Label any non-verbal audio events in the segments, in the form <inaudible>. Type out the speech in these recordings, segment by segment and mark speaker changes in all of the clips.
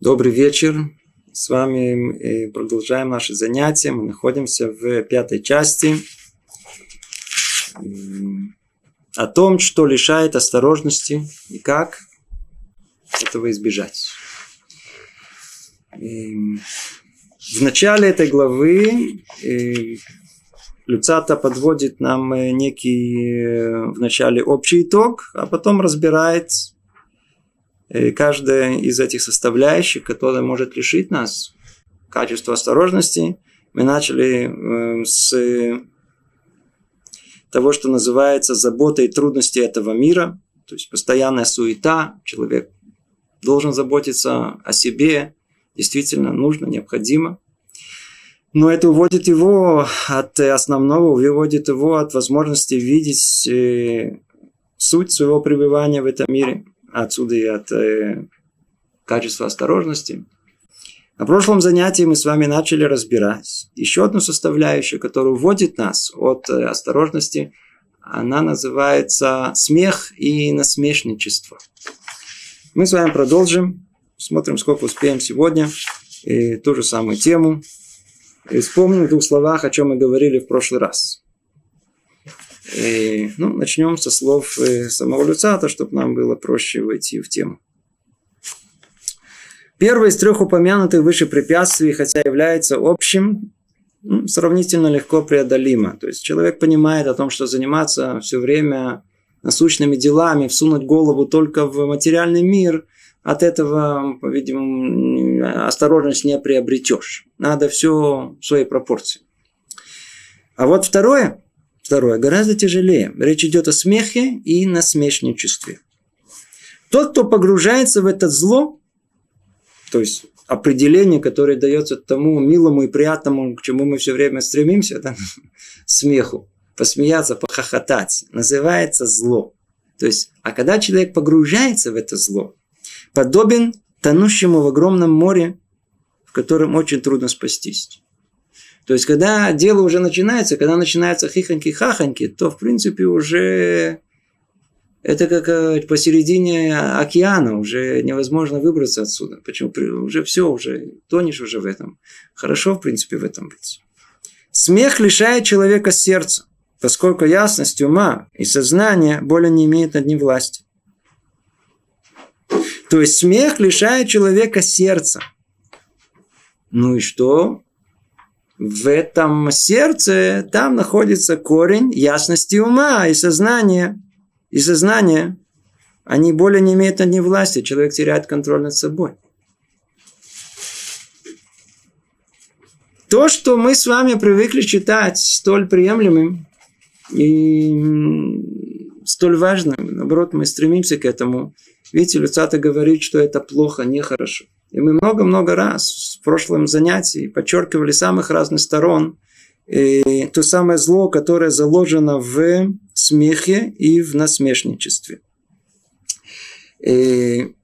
Speaker 1: Добрый вечер. С вами продолжаем наши занятия. Мы находимся в пятой части о том, что лишает осторожности и как этого избежать. В начале этой главы Люцата подводит нам некий в начале общий итог, а потом разбирает каждая из этих составляющих, которая может лишить нас качества осторожности, мы начали э, с того, что называется заботой и трудности этого мира, то есть постоянная суета, человек должен заботиться о себе, действительно нужно, необходимо. Но это уводит его от основного, выводит его от возможности видеть э, суть своего пребывания в этом мире – отсюда и от э, качества осторожности. На прошлом занятии мы с вами начали разбирать еще одну составляющую, которая уводит нас от э, осторожности. Она называется смех и насмешничество. Мы с вами продолжим. Смотрим, сколько успеем сегодня. И ту же самую тему. И вспомним в двух словах, о чем мы говорили в прошлый раз. И, ну, начнем со слов э, самого Люцата, чтобы нам было проще войти в тему. Первое из трех упомянутых выше препятствий, хотя является общим, ну, сравнительно легко преодолимо. То есть человек понимает о том, что заниматься все время насущными делами, всунуть голову только в материальный мир, от этого, по-видимому, осторожность не приобретешь. Надо все в своей пропорции. А вот второе, Второе, гораздо тяжелее. Речь идет о смехе и насмешничестве. Тот, кто погружается в это зло, то есть определение, которое дается тому милому и приятному, к чему мы все время стремимся, да? <laughs> смеху, посмеяться, похохотать, называется зло. То есть, а когда человек погружается в это зло, подобен тонущему в огромном море, в котором очень трудно спастись. То есть, когда дело уже начинается, когда начинаются хихоньки-хахоньки, то, в принципе, уже это как э, посередине океана, уже невозможно выбраться отсюда. Почему? Уже все, уже тонешь уже в этом. Хорошо, в принципе, в этом быть. Смех лишает человека сердца, поскольку ясность ума и сознания более не имеют над ним власти. То есть смех лишает человека сердца. Ну и что? В этом сердце, там находится корень ясности ума и сознания. И сознание, они более не имеют над ним власти. Человек теряет контроль над собой. То, что мы с вами привыкли считать столь приемлемым и столь важным, наоборот, мы стремимся к этому. Видите, Люцата говорит, что это плохо, нехорошо. И мы много-много раз в прошлом занятии подчеркивали самых разных сторон и то самое зло, которое заложено в смехе и в насмешничестве. И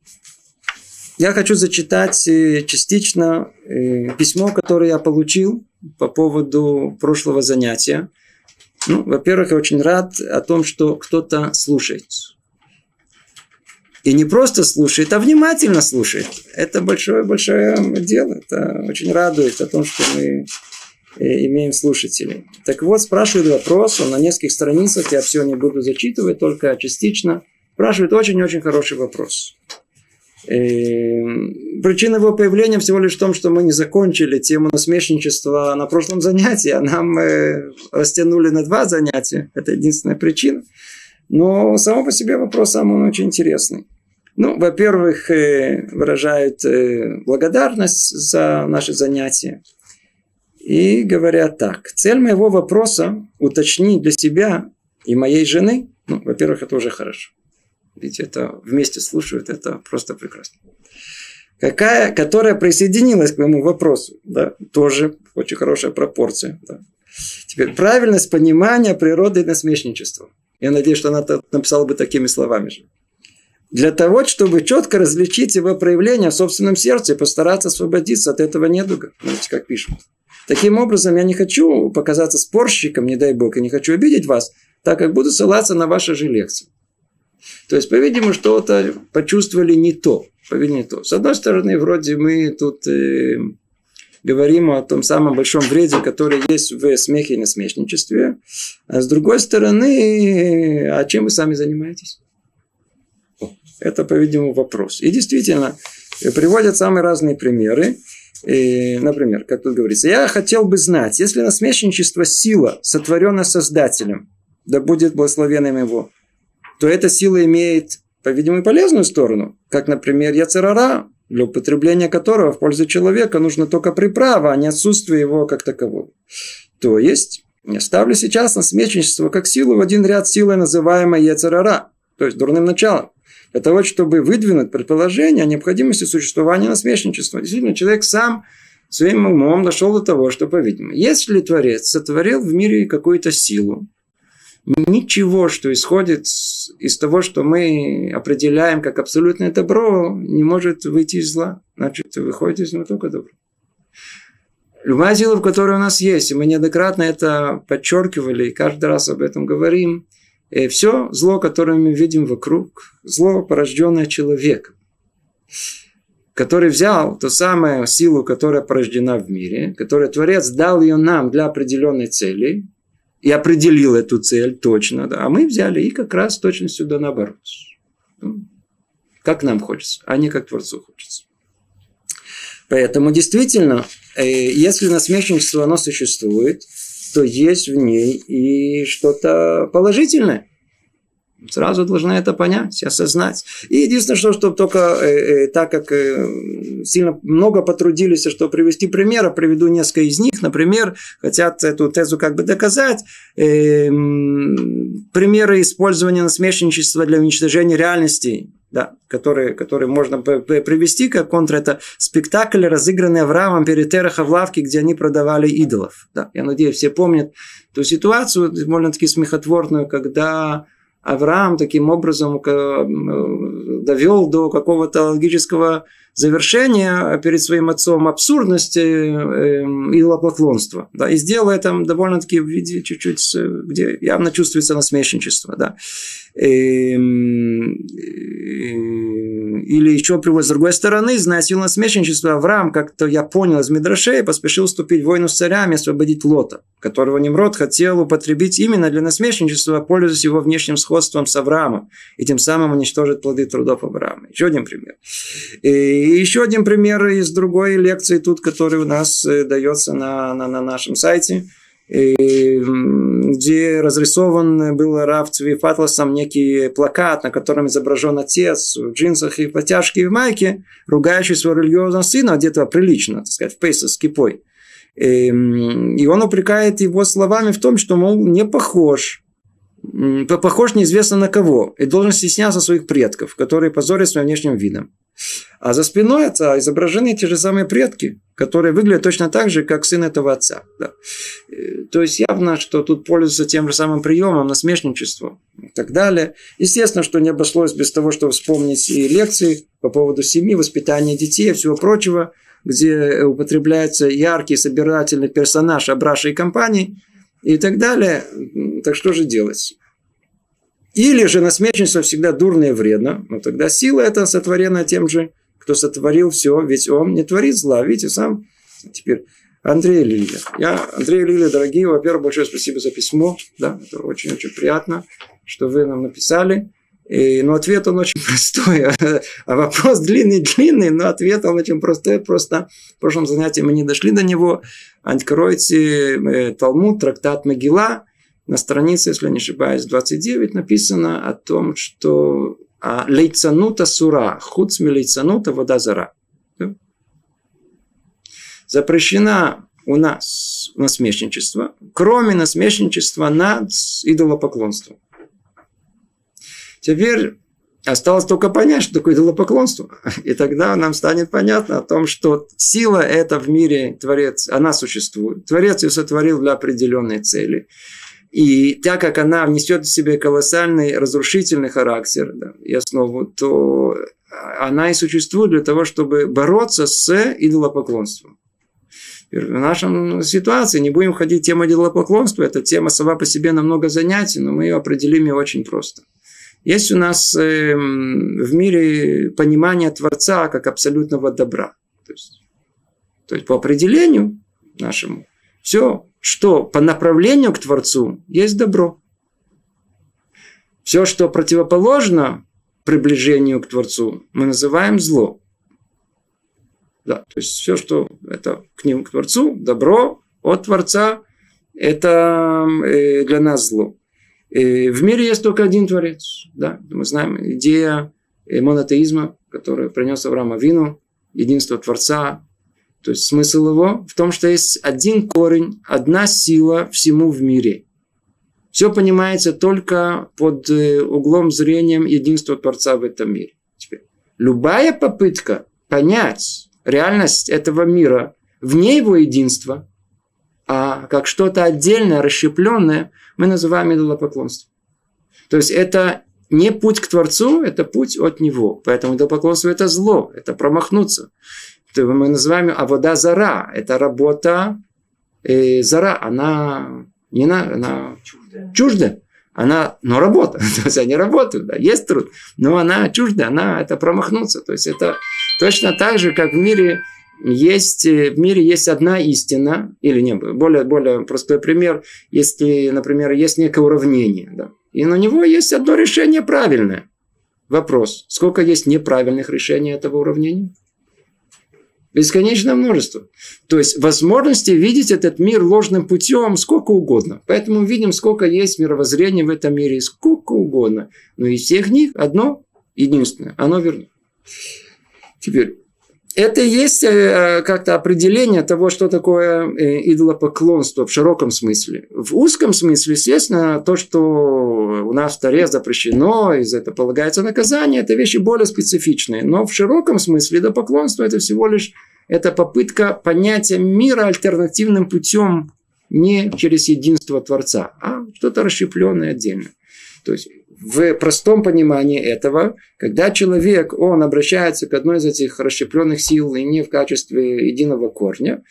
Speaker 1: я хочу зачитать э, частично э, письмо, которое я получил по поводу прошлого занятия. Ну, во-первых, я очень рад о том, что кто-то слушает. И не просто слушает, а внимательно слушает. Это большое-большое дело. Это очень радует о том, что мы э, имеем слушателей. Так вот, спрашивает вопрос, он на нескольких страницах, я все не буду зачитывать, только частично. Спрашивает очень-очень хороший вопрос. И э, причина его появления всего лишь в том, что мы не закончили тему насмешничества на прошлом занятии, а нам э, растянули на два занятия. Это единственная причина. Но само по себе вопрос сам он очень интересный. Ну, во-первых, э, выражают э, благодарность за наши занятия. И говорят так. Цель моего вопроса уточнить для себя и моей жены. Ну, во-первых, это уже хорошо. Ведь это вместе слушают, это просто прекрасно. Какая, которая присоединилась к моему вопросу. Да, тоже очень хорошая пропорция. Да. Теперь правильность понимания природы насмешничества. Я надеюсь, что она написала бы такими словами же. Для того, чтобы четко различить его проявление в собственном сердце и постараться освободиться от этого недуга. Знаете, как пишут. Таким образом, я не хочу показаться спорщиком, не дай бог, и не хочу обидеть вас, так как буду ссылаться на ваши же лекции. То есть, по-видимому, что-то почувствовали не то. по-видимому, то. С одной стороны, вроде мы тут э, говорим о том самом большом вреде, который есть в смехе и насмешничестве. А с другой стороны, а чем вы сами занимаетесь? Это, по-видимому, вопрос. И действительно, приводят самые разные примеры. И, например, как тут говорится, я хотел бы знать, если насмешничество сила, сотворенная Создателем, да будет благословенным его, то эта сила имеет, по-видимому, полезную сторону, как, например, яцерара, для употребления которого в пользу человека нужно только приправа, а не отсутствие его как такового. То есть, я ставлю сейчас насмешничество как силу в один ряд силы, называемой яцерара, то есть дурным началом. Для того, чтобы выдвинуть предположение о необходимости существования насмешничества. Действительно, человек сам своим умом дошел до того, что, по-видимому, если Творец сотворил в мире какую-то силу, ничего, что исходит из того, что мы определяем как абсолютное добро, не может выйти из зла. Значит, выходит из него только добро. Любая сила, в которой у нас есть, и мы неоднократно это подчеркивали, и каждый раз об этом говорим, и все зло, которое мы видим вокруг, зло, порожденное человеком, который взял ту самую силу, которая порождена в мире, которую Творец дал ее нам для определенной цели, и определил эту цель точно, да, а мы взяли и как раз точно сюда наоборот. Ну, как нам хочется, а не как Творцу хочется. Поэтому действительно, э, если насмешничество оно существует, то есть в ней и что-то положительное. Сразу должна это понять, осознать. И единственное, что, что только э, э, так как э, сильно много потрудились, что привести примеры, приведу несколько из них. Например, хотят эту тезу как бы доказать. Э, примеры использования насмешничества для уничтожения реальности да, которые, которые можно привести как контр, это спектакль, разыгранный Авраамом перед Тераха в лавке, где они продавали идолов. Да, я надеюсь, все помнят ту ситуацию, довольно-таки смехотворную, когда Авраам таким образом э, довел до какого-то логического завершения перед своим отцом абсурдности э, идолопоклонства. Да, и сделал это довольно-таки в виде чуть-чуть, где явно чувствуется насмешничество. Да. Эм, или еще приводит с другой стороны, зная силу насмешничества, Авраам, как-то я понял из Мидрашей, поспешил вступить в войну с царями и освободить Лота, которого Немрод хотел употребить именно для насмешничества, пользуясь его внешним сходством с Авраамом, и тем самым уничтожить плоды трудов Авраама. Еще один пример. И еще один пример из другой лекции тут, который у нас э, дается на, на, на нашем сайте – где разрисован был Рав Цвиф Атласом некий плакат, на котором изображен отец в джинсах и потяжке и в майке, ругающий своего религиозного сына, одетого прилично, так сказать, в пейса с кипой. И он упрекает его словами в том, что, мол, не похож, похож неизвестно на кого, и должен стесняться своих предков, которые позорят своим внешним видом. А за спиной отца изображены те же самые предки, которые выглядят точно так же, как сын этого отца. Да. Э, то есть явно, что тут пользуются тем же самым приемом, насмешничество и так далее. Естественно, что не обошлось без того, чтобы вспомнить и лекции по поводу семьи, воспитания детей и всего прочего, где употребляется яркий собирательный персонаж Абраша и компании и так далее. Так что же делать? Или же насмешничество всегда дурно и вредно, но тогда сила это сотворена тем же, кто сотворил все, ведь он не творит зла. Видите, сам теперь Андрей Лиля. Я, Андрей Лиля, дорогие, во-первых, большое спасибо за письмо. Да, это очень-очень приятно, что вы нам написали. И, но ответ он очень <laughs> простой. А вопрос длинный-длинный, но ответ он очень простой. Просто в прошлом занятии мы не дошли до него. Откройте э, Талмуд, трактат Могила. На странице, если не ошибаюсь, 29 написано о том, что лейцанута сура, хуцми лейцанута вода зара. Запрещена у нас насмешничество, кроме насмешничества над идолопоклонством. Теперь осталось только понять, что такое идолопоклонство. <laughs> И тогда нам станет понятно о том, что сила это в мире Творец, она существует. Творец ее сотворил для определенной цели. И так как она внесет в себе колоссальный разрушительный характер да, и основу, то она и существует для того, чтобы бороться с идолопоклонством. В нашей ситуации не будем ходить тема идолопоклонства. Эта тема сама по себе намного занятий, но мы ее определим ее очень просто. Есть у нас э, в мире понимание Творца как абсолютного добра. То есть, то есть по определению нашему, все, что по направлению к Творцу, есть добро. Все, что противоположно приближению к Творцу, мы называем зло. Да, то есть все, что это к нему, к Творцу, добро от Творца, это э, для нас зло. И в мире есть только один Творец. Да, мы знаем идея э, монотеизма, которую принес Авраам Авину, единство Творца. То есть смысл его в том, что есть один корень, одна сила всему в мире. Все понимается только под э, углом зрения единства Творца в этом мире. Теперь, любая попытка понять реальность этого мира вне его единства, а как что-то отдельное, расщепленное, мы называем идолопоклонством. То есть это не путь к Творцу, это путь от Него. Поэтому идолопоклонство – это зло, это промахнуться. Это мы называем а вода зара. Это работа э, зара. Она не на, она чуждая. чуждая. Она, но работа. <laughs> То есть они работают, да, есть труд. Но она чуждая, она это промахнуться. То есть это точно так же, как в мире есть, э, в мире есть одна истина, или не, более, более простой пример, если, например, есть некое уравнение, да, и на него есть одно решение правильное. Вопрос, сколько есть неправильных решений этого уравнения? Бесконечное множество. То есть возможности видеть этот мир ложным путем сколько угодно. Поэтому видим, сколько есть мировоззрений в этом мире, сколько угодно. Но из всех них одно единственное, оно верно. Теперь, это и есть э, как-то определение того, что такое э, идолопоклонство в широком смысле. В узком смысле, естественно, то, что у нас в Таре запрещено, и за это полагается наказание, это вещи более специфичные. Но в широком смысле идолопоклонство – это всего лишь это попытка понятия мира альтернативным путем, не через единство Творца, а что-то расщепленное отдельно. То есть в простом понимании этого, когда человек, он обращается к одной из этих расщепленных сил и не в качестве единого корня,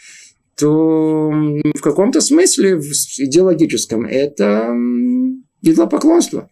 Speaker 1: то в каком-то смысле, в идеологическом, это идолопоклонство.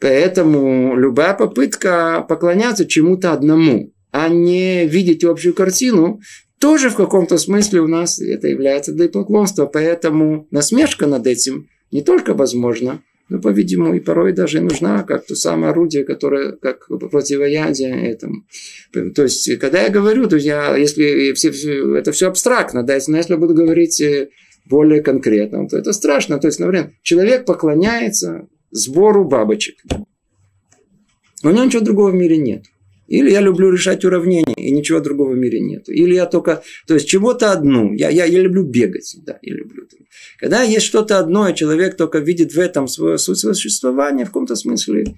Speaker 1: Поэтому любая попытка поклоняться чему-то одному, а не видеть общую картину, тоже в каком-то смысле у нас это является идолопоклонство. Поэтому насмешка над этим не только возможна, ну, по-видимому, и порой даже нужна, как то самое орудие, которое как противоядие этому. То есть, когда я говорю, то я, если все, все, это все абстрактно, да, если, если я буду говорить э, более конкретно, то это страшно. То есть, например, человек поклоняется сбору бабочек. У него ничего другого в мире нет. Или я люблю решать уравнения, и ничего другого в мире нет. Или я только, то есть чего-то одну. Я, я, я люблю бегать, да, я люблю. Когда есть что-то одно, и человек только видит в этом свое суть существования, в каком-то смысле,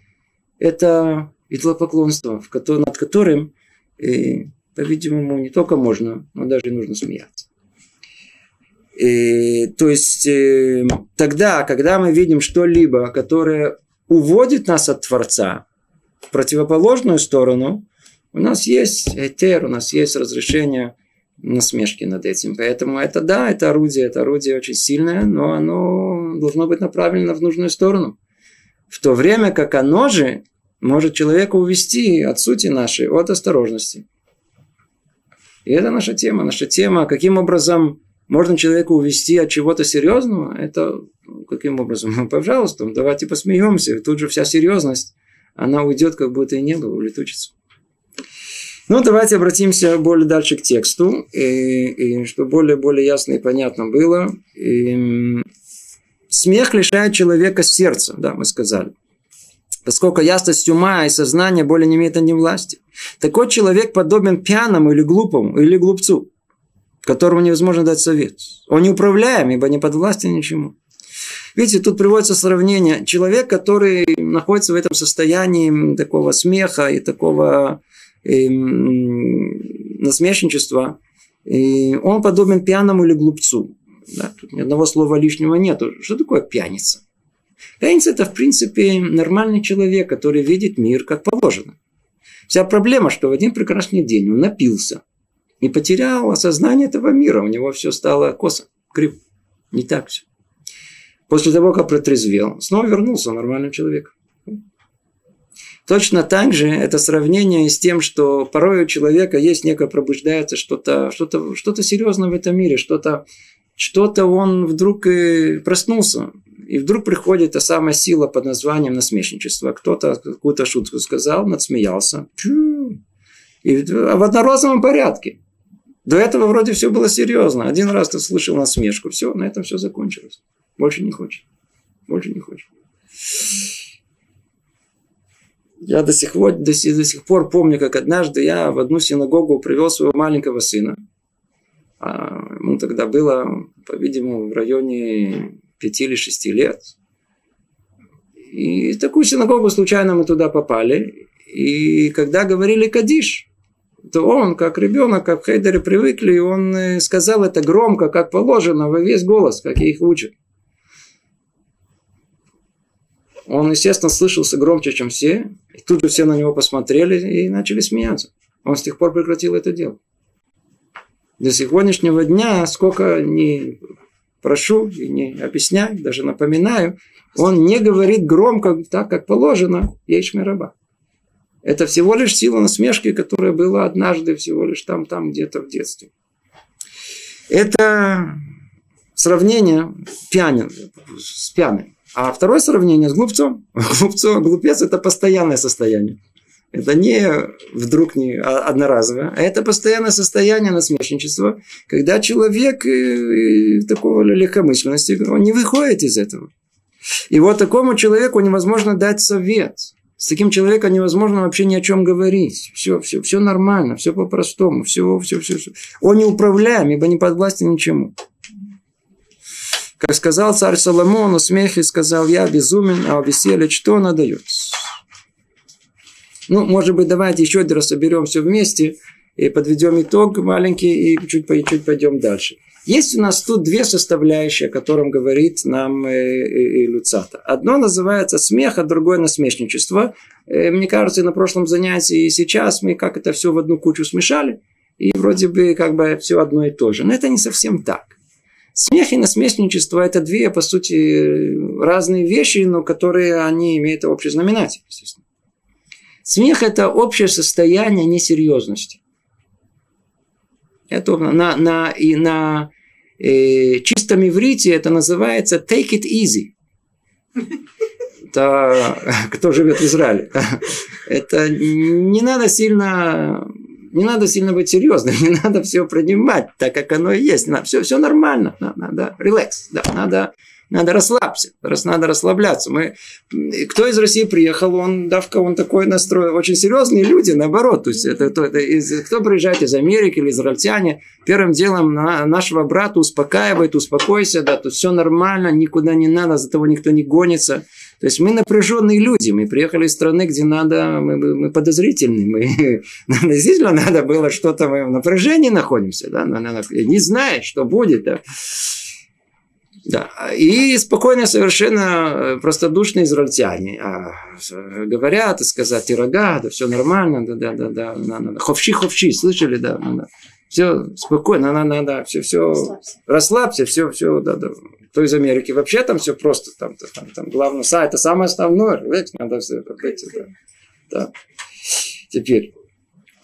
Speaker 1: это идолопоклонство, над которым, и, по-видимому, не только можно, но даже и нужно смеяться. И, то есть, э, тогда, когда мы видим что-либо, которое уводит нас от Творца, в противоположную сторону, у нас есть этер, у нас есть разрешение насмешки над этим. Поэтому это да, это орудие, это орудие очень сильное, но оно должно быть направлено в нужную сторону. В то время как оно же может человека увести от сути нашей, от осторожности. И это наша тема. Наша тема, каким образом можно человека увести от чего-то серьезного, это каким образом? <laughs> Пожалуйста, давайте посмеемся. Тут же вся серьезность она уйдет, как будто и не было, улетучится. Ну, давайте обратимся более дальше к тексту, и, и чтобы более, более ясно и понятно было. И, смех лишает человека сердца, да, мы сказали. Поскольку ясность ума и сознания более не имеет над власти. Такой человек подобен пьяному или глупому, или глупцу, которому невозможно дать совет. Он не управляем, ибо не подвластен ничему. Видите, тут приводится сравнение. Человек, который находится в этом состоянии такого смеха и такого э, насмешничества, и он подобен пьяному или глупцу. Да, тут ни одного слова лишнего нет. Что такое пьяница? Пьяница – это, в принципе, нормальный человек, который видит мир как положено. Вся проблема, что в один прекрасный день он напился и потерял осознание этого мира. У него все стало косо, криво. Не так все после того, как протрезвел, снова вернулся нормальным человеком. Точно так же это сравнение с тем, что порой у человека есть некое пробуждается что-то что что серьезное в этом мире, что-то что-то он вдруг и проснулся. И вдруг приходит та самая сила под названием насмешничество. Кто-то какую-то шутку сказал, надсмеялся. И в одноразовом порядке. До этого вроде все было серьезно. Один раз ты слышал насмешку. Все, на этом все закончилось. Больше не хочет. Больше не хочет. Я до сих, пор, до, сих, до сих пор помню, как однажды я в одну синагогу привел своего маленького сына. А ему тогда было, по-видимому, в районе пяти или шести лет. И в такую синагогу случайно мы туда попали. И когда говорили Кадиш, то он, как ребенок, как в Хейдере привыкли, он э, сказал это громко, как положено, во весь голос, как их учат. Он, естественно, слышался громче, чем все. И тут же все на него посмотрели и начали смеяться. Он с тех пор прекратил это дело. До сегодняшнего дня, сколько не прошу и не объясняю, даже напоминаю, он не говорит громко, так как положено, ечме раба. Это всего лишь сила насмешки, которая была однажды всего лишь там, там где-то в детстве. Это сравнение пьяни, с пьяным. А второе сравнение с глупцом. <laughs> Глупцо, глупец – это постоянное состояние. Это не вдруг не одноразовое, а это постоянное состояние насмешничества, когда человек э, такого легкомысленности, он не выходит из этого. И вот такому человеку невозможно дать совет. С таким человеком невозможно вообще ни о чем говорить. Все, все, все нормально, все по-простому, все, все, все, все. Он не управляем, ибо не подвластен ничему. Как сказал царь Соломон, у смехе сказал, я безумен, а у веселья что она дает? Ну, может быть, давайте еще один раз соберем все вместе и подведем итог маленький и чуть, чуть пойдем дальше. Есть у нас тут две составляющие, о котором говорит нам э, э, Люцата. Одно называется смех, а другое насмешничество. Э, мне кажется, на прошлом занятии и сейчас мы как это все в одну кучу смешали. И вроде бы как бы все одно и то же. Но это не совсем так. Смех и насмешничество – это две, по сути, разные вещи, но которые они имеют общий знаменатель, естественно. Смех – это общее состояние несерьезности. Это на, на, и на э, чистом иврите это называется take it easy. Это кто живет в Израиле. Это не надо сильно не надо сильно быть серьезным, <laughs> не надо все принимать так, как оно и есть. Все, все нормально, надо релакс, да, надо надо расслабься, раз надо расслабляться. Мы, кто из России приехал, он давка, он такой настрой, очень серьезные люди, наоборот. То есть это, это, это из, кто приезжает из Америки или израильтяне, первым делом на, нашего брата успокаивает, успокойся, да, тут все нормально, никуда не надо, за того никто не гонится. То есть мы напряженные люди, мы приехали из страны, где надо, мы, мы подозрительны, мы, <laughs> действительно надо было что-то, мы в напряжении находимся, да, не зная, что будет, да. Да. И спокойно совершенно э, простодушные израильтяне а, говорят, и сказать, и рога, да все нормально, да, да, да, да, да, да. ховчи, ховчи, слышали, да, да, да. Все спокойно, надо, надо, все, все, расслабься, расслабься все, все, да, да. То из Америки вообще там все просто, там, там, там главное, сайт, это самое основное, надо все, да. да. Теперь,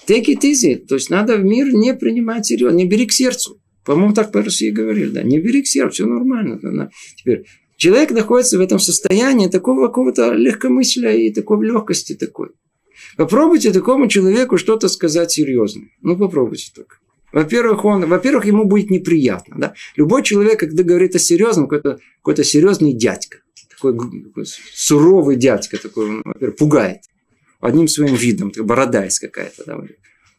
Speaker 1: take it easy, то есть надо в мир не принимать серьезно, не бери к сердцу. По-моему, так по России говорили, да. Не бери к сердцу, все нормально. Да, Теперь, человек находится в этом состоянии такого какого-то легкомыслия и такой легкости такой. Попробуйте такому человеку что-то сказать серьезно. Ну, попробуйте так. Во-первых, он, во-первых, ему будет неприятно. Да? Любой человек, когда говорит о серьезном, какой-то, какой-то серьезный дядька, такой, такой суровый дядька, такой, во-первых, пугает одним своим видом, бородайс какая-то. Да?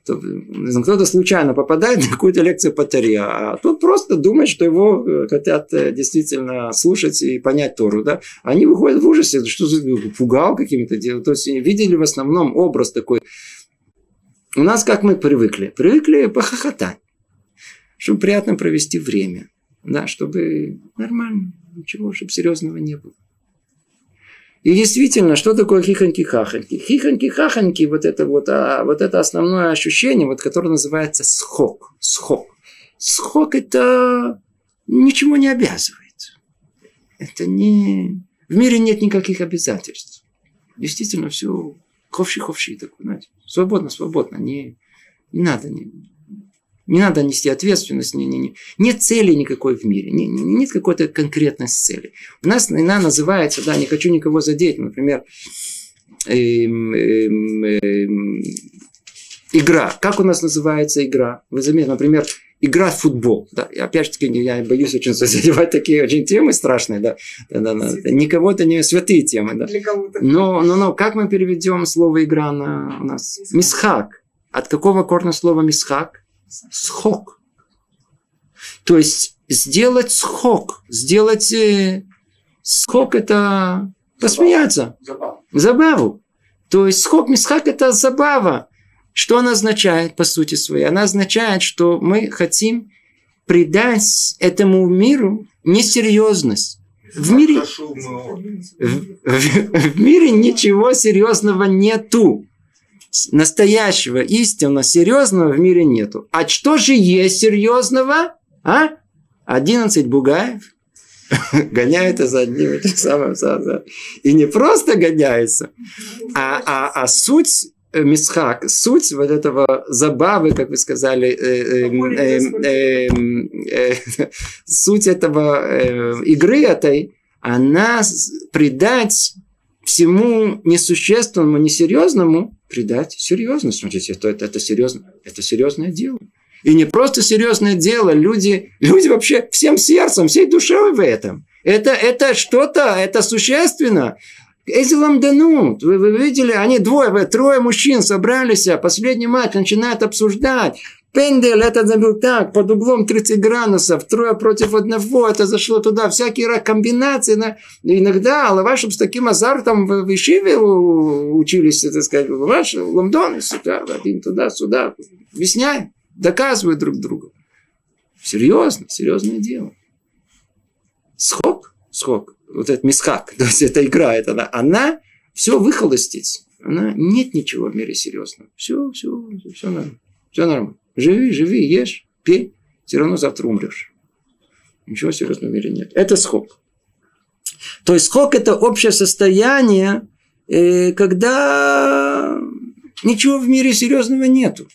Speaker 1: кто-то случайно попадает на какую-то лекцию по Таре, а тут просто думает, что его э, хотят э, действительно слушать и понять Тору. Да? Они выходят в ужасе, что пугал каким-то делом. То есть видели в основном образ такой. У нас как мы привыкли? Привыкли похохотать, чтобы приятно провести время. Да, чтобы нормально, ничего, чтобы серьезного не было. И действительно, что такое хихоньки-хахоньки? Хихоньки-хахоньки, вот это вот, а, вот это основное ощущение, вот, которое называется схок. Схок. Схок это ничего не обязывает. Это не... В мире нет никаких обязательств. Действительно, все ховши-ховши такой, знаете, свободно, свободно, не, не надо, не, не надо нести ответственность, не, не, не. нет цели никакой в мире, не, не, нет какой-то конкретной цели. У нас она называется, да, не хочу никого задеть, например, эм, эм, эм, игра. Как у нас называется игра? Вы заметили, например, игра в футбол. Да. И опять же таки, я боюсь очень <laughs> задевать такие очень темы страшные. Да. Да, да, да. Никого то не святые темы. Да. Но, но, но как мы переведем слово игра на у нас? Мисхак. От какого корня слова мисхак? Схок. То есть сделать схок. Сделать э, схок это посмеяться. Забаву. Забаву. То есть схок мисхак это забава. Что она означает, по сути своей? Она означает, что мы хотим придать этому миру несерьезность. В мире, в, в, в мире ничего серьезного нету. Настоящего, истинно серьезного в мире нету. А что же есть серьезного? А? 11 бугаев <laughs> гоняются за одним и тем самым. И не просто гоняются, а, а, а суть мисхак, суть вот этого забавы, как вы сказали, э, э, э, <laughs> суть этого игры этой, она придать всему несущественному, несерьезному, придать серьезность. Смотрите, это, это, это, серьезно, это серьезное дело. И не просто серьезное дело, люди, люди вообще всем сердцем, всей душой в этом. Это, это что-то, это существенно. Эти ламданут, вы, вы видели, они двое, трое мужчин собрались, а последний матч начинают обсуждать. Пендель это забил так, под углом 30 градусов, трое против одного, это зашло туда, всякие комбинации. На... Иногда чтобы с таким азартом в Ишиве учились, так сказать, ваш Ламдон, сюда, один туда, сюда, объясняем, доказывают друг другу. Серьезно, серьезное дело. Схок, схок вот этот мисхак, <laughs> то есть эта игра, это она, она все выхолостить. Она нет ничего в мире серьезного. Все, все, все нормально. Все нормально. Живи, живи, ешь, пей. Все равно завтра умрешь. Ничего серьезного в мире нет. Это схок. То есть схок это общее состояние, э, когда ничего в мире серьезного нету.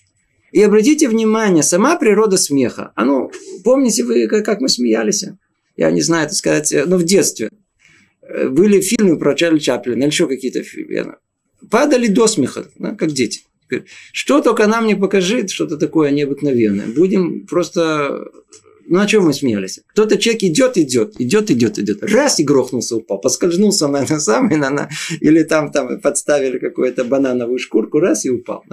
Speaker 1: И обратите внимание, сама природа смеха. А ну, помните вы, как мы смеялись? Я не знаю, это сказать, э, но в детстве. Э, были фильмы про Чарли Чаплина, или еще какие-то фильмы. Падали до смеха, да, как дети. Что только нам не покажет, что-то такое необыкновенное. Будем просто... Ну, о чем мы смеялись? Кто-то человек идет, идет, идет, идет, идет. Раз и грохнулся, упал. Поскользнулся на, на самый, на, или там, там подставили какую-то банановую шкурку, раз и упал.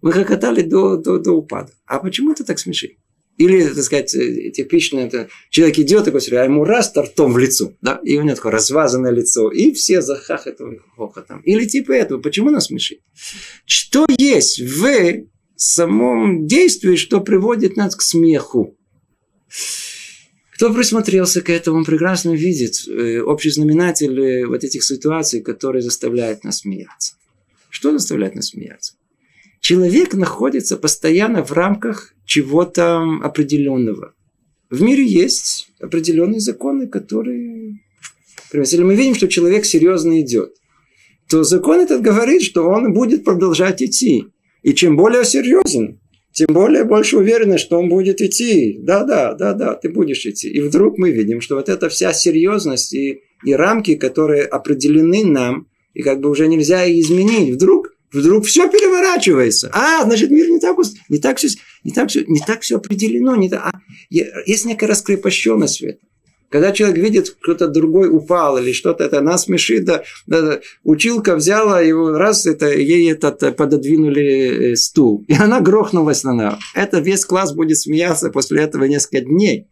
Speaker 1: Мы хохотали до, до, до упада. А почему это так смешит? Или, так сказать, э, типично это человек идет такой, а ему раз тортом в лицо, да, и у него такое развазанное лицо, и все захахатывают хохотом. Или типа этого. Почему нас смешит? Что есть в самом действии, что приводит нас к смеху? Кто присмотрелся к этому, прекрасно видит э, общий знаменатель э, вот этих ситуаций, которые заставляют нас смеяться. Что заставляет нас смеяться? Человек находится постоянно в рамках чего-то определенного. В мире есть определенные законы, которые... Если мы видим, что человек серьезно идет, то закон этот говорит, что он будет продолжать идти. И чем более серьезен, тем более больше уверены, что он будет идти. Да, да, да, да, ты будешь идти. И вдруг мы видим, что вот эта вся серьезность и, и рамки, которые определены нам, и как бы уже нельзя изменить, вдруг вдруг все переворачивается. А, значит, мир не так, не так, все, не так, все, не так все определено. Не так, а, есть некая раскрепощенность этом. Когда человек видит, кто-то другой упал или что-то, это нас смешит, да, да, училка взяла его, раз это, ей этот, э, пододвинули э, стул, и она грохнулась на нас. Это весь класс будет смеяться после этого несколько дней.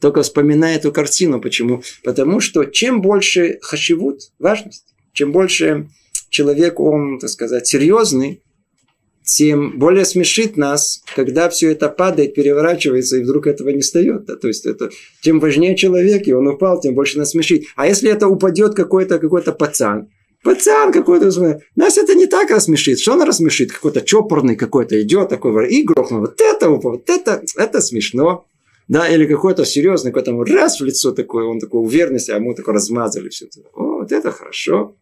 Speaker 1: Только вспоминая эту картину. Почему? Потому что чем больше хашивут, важность, чем больше человек, он, так сказать, серьезный, тем более смешит нас, когда все это падает, переворачивается, и вдруг этого не встает. Да? То есть, это, тем важнее человек, и он упал, тем больше нас смешит. А если это упадет какой-то какой пацан, пацан какой-то, нас это не так рассмешит. Что он рассмешит? Какой-то чопорный какой-то идет такой, и грохнул. Вот это, вот это, это смешно. Да, или какой-то серьезный, какой-то раз в лицо такой, он такой уверенности, а ему такой размазали все. О, вот это хорошо.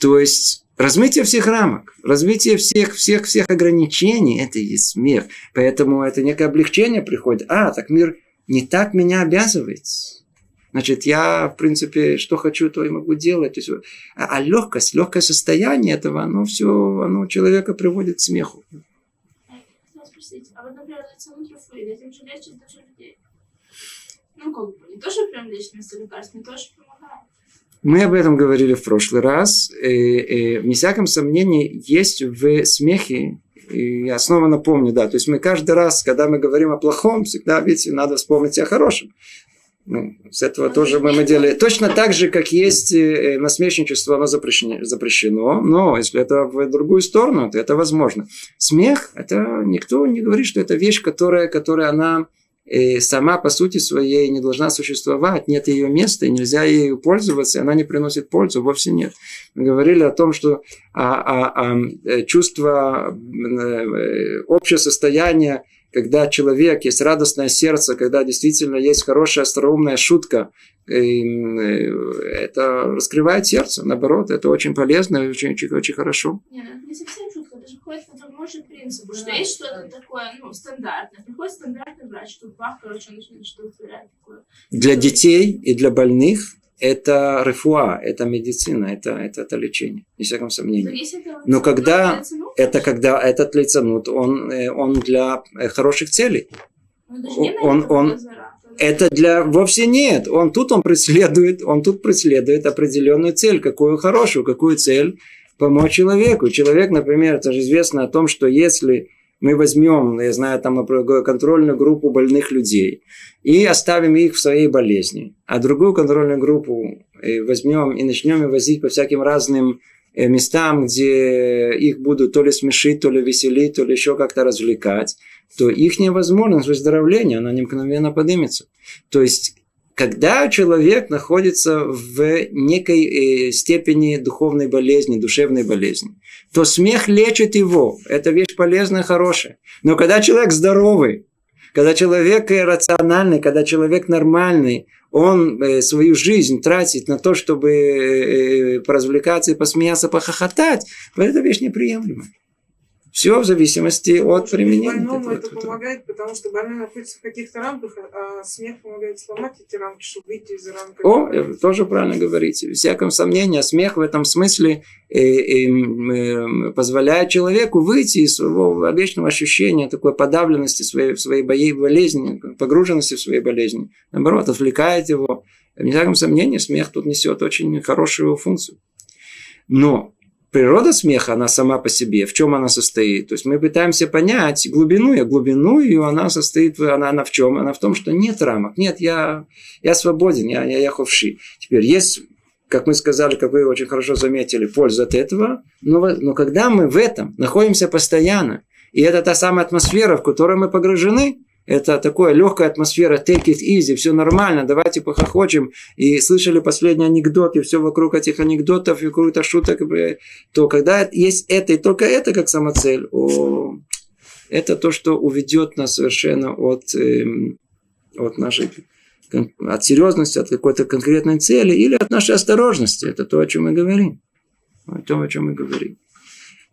Speaker 1: То есть Размытие всех рамок, развитие всех, всех, всех ограничений – это и есть смех. Поэтому это некое облегчение приходит. А, так мир не так меня обязывает. Значит, я, в принципе, что хочу, то и могу делать. Есть, а, а легкость, легкое состояние этого, оно все, оно человека приводит к смеху.
Speaker 2: А даже людей. Ну, как бы, не то, что прям лечность лекарств, не то, что помогает.
Speaker 1: Мы об этом говорили в прошлый раз. И, и, вне всяком сомнении, есть в смехе и я снова напомню, да, то есть мы каждый раз, когда мы говорим о плохом, всегда, видите, надо вспомнить о хорошем. Ну, с этого тоже мы, мы делали. Точно так же, как есть э, насмешничество, оно запрещено, запрещено, но если это в другую сторону, то это возможно. Смех, это никто не говорит, что это вещь, которая, которая она сама по сути своей не должна существовать, нет ее места, нельзя ею пользоваться, она не приносит пользу, вовсе нет. Мы говорили о том, что а, а, а, э, чувство, э, общее состояние когда человек, есть радостное сердце, когда действительно есть хорошая, остроумная шутка, э, это раскрывает сердце, наоборот, это очень полезно и очень, очень, очень хорошо.
Speaker 2: Это ну, не совсем шутка, это же входит в тому же принципу, что есть что-то такое, ну, стандартное. Приходит стандартный врач, тут бах, короче, он начинает что-то такое.
Speaker 1: Для детей и для больных это рефуа, это медицина, это, это, это лечение, не всяком сомнении. Но когда это когда этот лиценут, он, э, он для э, хороших целей. Он, он, это для вовсе нет. Он тут он преследует, он тут преследует определенную цель, какую хорошую, какую цель помочь человеку. Человек, например, это же известно о том, что если мы возьмем, я знаю, там контрольную группу больных людей и оставим их в своей болезни, а другую контрольную группу э, возьмем и начнем их возить по всяким разным э, местам, где их будут то ли смешить, то ли веселить, то ли еще как-то развлекать, то их невозможность выздоровления, она мгновенно поднимется. То есть когда человек находится в некой э, степени духовной болезни, душевной болезни, то смех лечит его. Это вещь полезная, хорошая. Но когда человек здоровый, когда человек рациональный, когда человек нормальный, он э, свою жизнь тратит на то, чтобы э, поразвлекаться и посмеяться, похохотать, это вещь неприемлемая. Все в зависимости от применения.
Speaker 3: Больному это, это помогает, потому что больной находится в каких-то рамках, а смех помогает сломать эти рамки, чтобы выйти из рамок.
Speaker 1: О, э, тоже правильно говорите. В всяком сомнении, смех в этом смысле э, э, позволяет человеку выйти из своего вечного ощущения такой подавленности своей, своей болезни, погруженности в своей болезни. Наоборот, отвлекает его. В всяком сомнении, смех тут несет очень хорошую функцию. Но природа смеха, она сама по себе, в чем она состоит. То есть мы пытаемся понять глубину, и глубину ее она состоит, она, она в чем? Она в том, что нет рамок, нет, я, я свободен, я, я, я ховши. Теперь есть как мы сказали, как вы очень хорошо заметили, польза от этого. Но, но когда мы в этом находимся постоянно, и это та самая атмосфера, в которой мы погружены, это такая легкая атмосфера, take it easy, все нормально, давайте похохочем. И слышали последний анекдот, и все вокруг этих анекдотов, и какую-то шуток, то когда есть это и только это как самоцель, о, это то, что уведет нас совершенно от, э, от нашей от серьезности, от какой-то конкретной цели или от нашей осторожности. Это то, о чем мы говорим. О том, о чем мы говорим.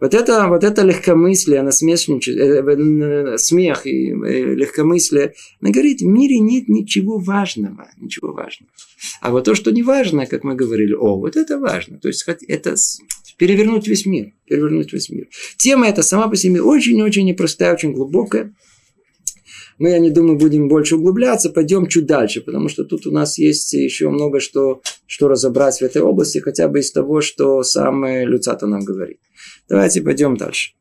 Speaker 1: Вот это, вот это легкомыслие, насмешничество, э, э, смех и э, легкомыслие, она говорит, в мире нет ничего важного, ничего важного. А вот то, что не важно, как мы говорили, о, вот это важно. То есть это перевернуть весь мир, перевернуть весь мир. Тема эта сама по себе очень-очень непростая, очень глубокая. Мы, я не думаю, будем больше углубляться, пойдем чуть дальше, потому что тут у нас есть еще много что, что разобрать в этой области, хотя бы из того, что сам Люцата нам говорит. Давайте пойдем дальше.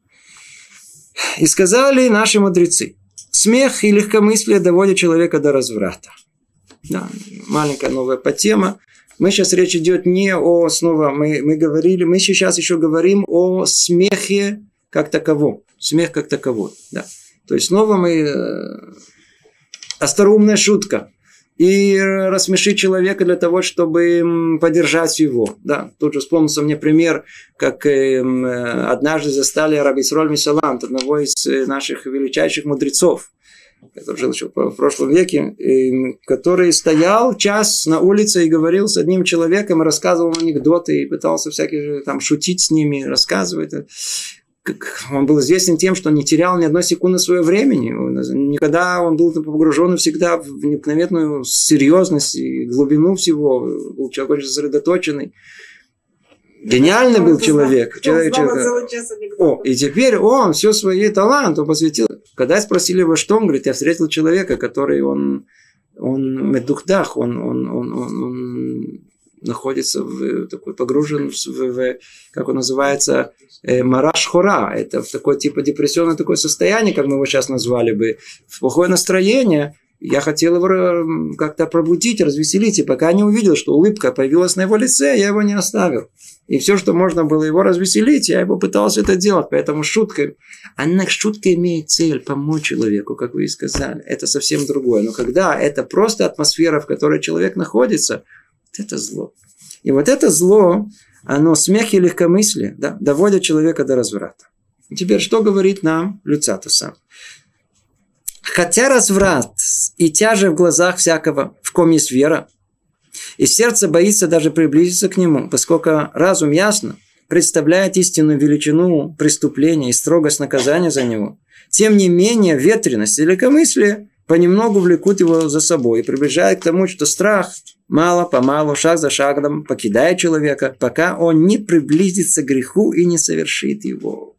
Speaker 1: И сказали наши мудрецы, смех и легкомыслие доводят человека до разврата. Да, маленькая новая подтема. Мы сейчас речь идет не о, снова мы, мы говорили, мы сейчас еще говорим о смехе как таковом. Смех как таковой. Да. То есть снова мы... Э, остроумная шутка и рассмешить человека для того, чтобы поддержать его. Да, тут же вспомнился мне пример, как эм, однажды застали Раби Сроль Мисалант, одного из э, наших величайших мудрецов. который жил еще в прошлом веке, который стоял час на улице и говорил с одним человеком, рассказывал анекдоты, и пытался всякие там шутить с ними, рассказывать. Он был известен тем, что не терял ни одной секунды своего времени. Никогда он был погружен всегда в необыкновенную серьезность и глубину всего. Был человек очень сосредоточенный. Гениальный был человек. человек, человек. О, и теперь он все свои таланты он посвятил. Когда спросили его, что он говорит, я встретил человека, который он, он медухдах, он, он, он, он, он находится в, такой погружен в, в, как он называется, э, мараш хора. Это в такое типа депрессионное такое состояние, как мы его сейчас назвали бы, в плохое настроение. Я хотел его как-то пробудить, развеселить, и пока не увидел, что улыбка появилась на его лице, я его не оставил. И все, что можно было его развеселить, я его пытался это делать. Поэтому шутка, она шутка имеет цель помочь человеку, как вы и сказали. Это совсем другое. Но когда это просто атмосфера, в которой человек находится, вот это зло. И вот это зло, оно смех и легкомыслие да, доводят человека до разврата. И теперь что говорит нам Люцата сам? Хотя разврат и тяжесть в глазах всякого, в ком есть вера, и сердце боится даже приблизиться к нему, поскольку разум ясно представляет истинную величину преступления и строгость наказания за него. Тем не менее, ветренность и легкомыслие понемногу влекут его за собой и приближают к тому, что страх мало-помалу, шаг за шагом покидает человека, пока он не приблизится к греху и не совершит его.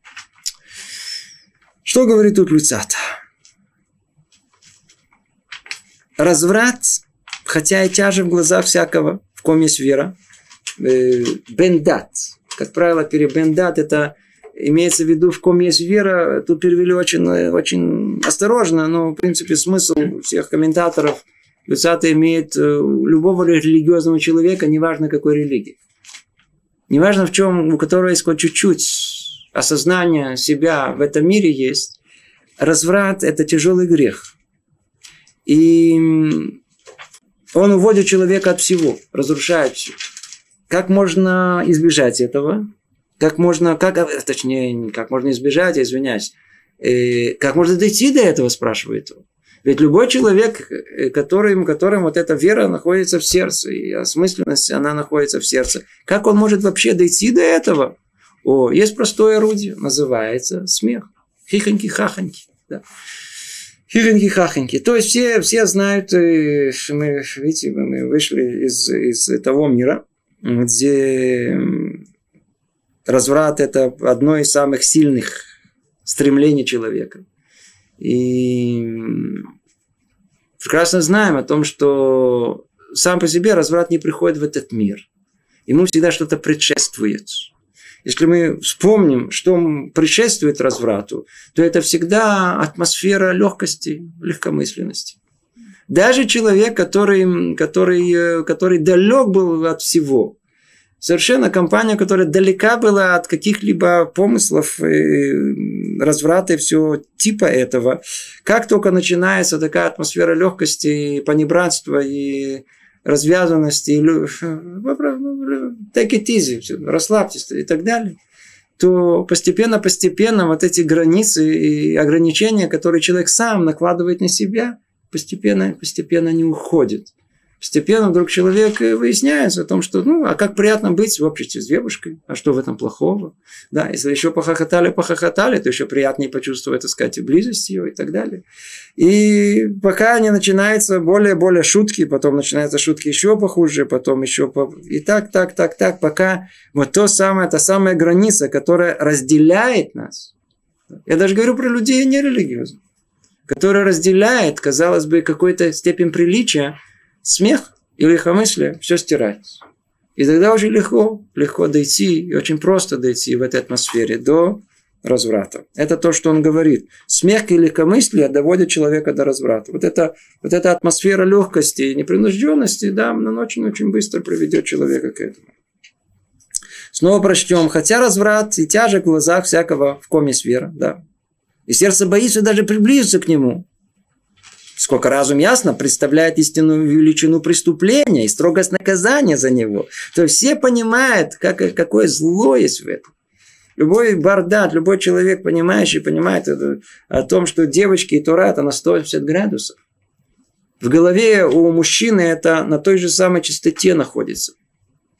Speaker 1: Что говорит тут Люцат? Разврат, хотя и тяжен в глазах всякого, в ком есть вера, э, бендат. Как правило, перебендат это имеется в виду, в ком есть вера. Тут перевели очень, очень осторожно, но, в принципе, смысл всех комментаторов Люцата имеет э, любого религиозного человека, неважно какой религии. Неважно в чем, у которого есть хоть чуть-чуть осознания себя в этом мире есть, разврат – это тяжелый грех. И он уводит человека от всего, разрушает все. Как можно избежать этого? Как можно, как, а, точнее, как можно избежать, извиняюсь, э, как можно дойти до этого, спрашивает он. Ведь любой человек, э, которым, которым вот эта вера находится в сердце, и осмысленность, она находится в сердце, как он может вообще дойти до этого? О, есть простое орудие, называется смех. Хихоньки-хахоньки. Да. Хихоньки-хахоньки. То есть все, все знают, э, мы, видите, мы вышли из, из того мира, где разврат – это одно из самых сильных стремлений человека. И прекрасно знаем о том, что сам по себе разврат не приходит в этот мир. Ему всегда что-то предшествует. Если мы вспомним, что предшествует разврату, то это всегда атмосфера легкости, легкомысленности. Даже человек, который, который, который далек был от всего, совершенно компания, которая далека была от каких-либо помыслов, разврата и всего типа этого. Как только начинается такая атмосфера легкости, понебратства и развязанности, и <laughs> take it easy, расслабьтесь и так далее, то постепенно-постепенно вот эти границы и ограничения, которые человек сам накладывает на себя, постепенно-постепенно не уходят постепенно вдруг человек выясняется о том, что, ну, а как приятно быть в обществе с девушкой, а что в этом плохого? Да, если еще похохотали, похохотали, то еще приятнее почувствовать, так сказать, близость ее и так далее. И пока не начинаются более-более шутки, потом начинаются шутки еще похуже, потом еще по... и так, так, так, так, пока вот то самое, та самая граница, которая разделяет нас. Я даже говорю про людей нерелигиозных, которая разделяет, казалось бы, какой-то степень приличия смех и легкомыслие, все стирается. И тогда очень легко, легко дойти, и очень просто дойти в этой атмосфере до разврата. Это то, что он говорит. Смех и легкомыслие доводят человека до разврата. Вот, это, вот эта атмосфера легкости и непринужденности, да, она очень-очень быстро приведет человека к этому. Снова прочтем. Хотя разврат и тяжесть в глазах всякого в коме вера, да. И сердце боится даже приблизиться к нему сколько разум ясно представляет истинную величину преступления и строгость наказания за него, то все понимают, как, какое зло есть в этом. Любой бардат, любой человек, понимающий, понимает это, о том, что девочки и Тора это на 180 градусов. В голове у мужчины это на той же самой частоте находится.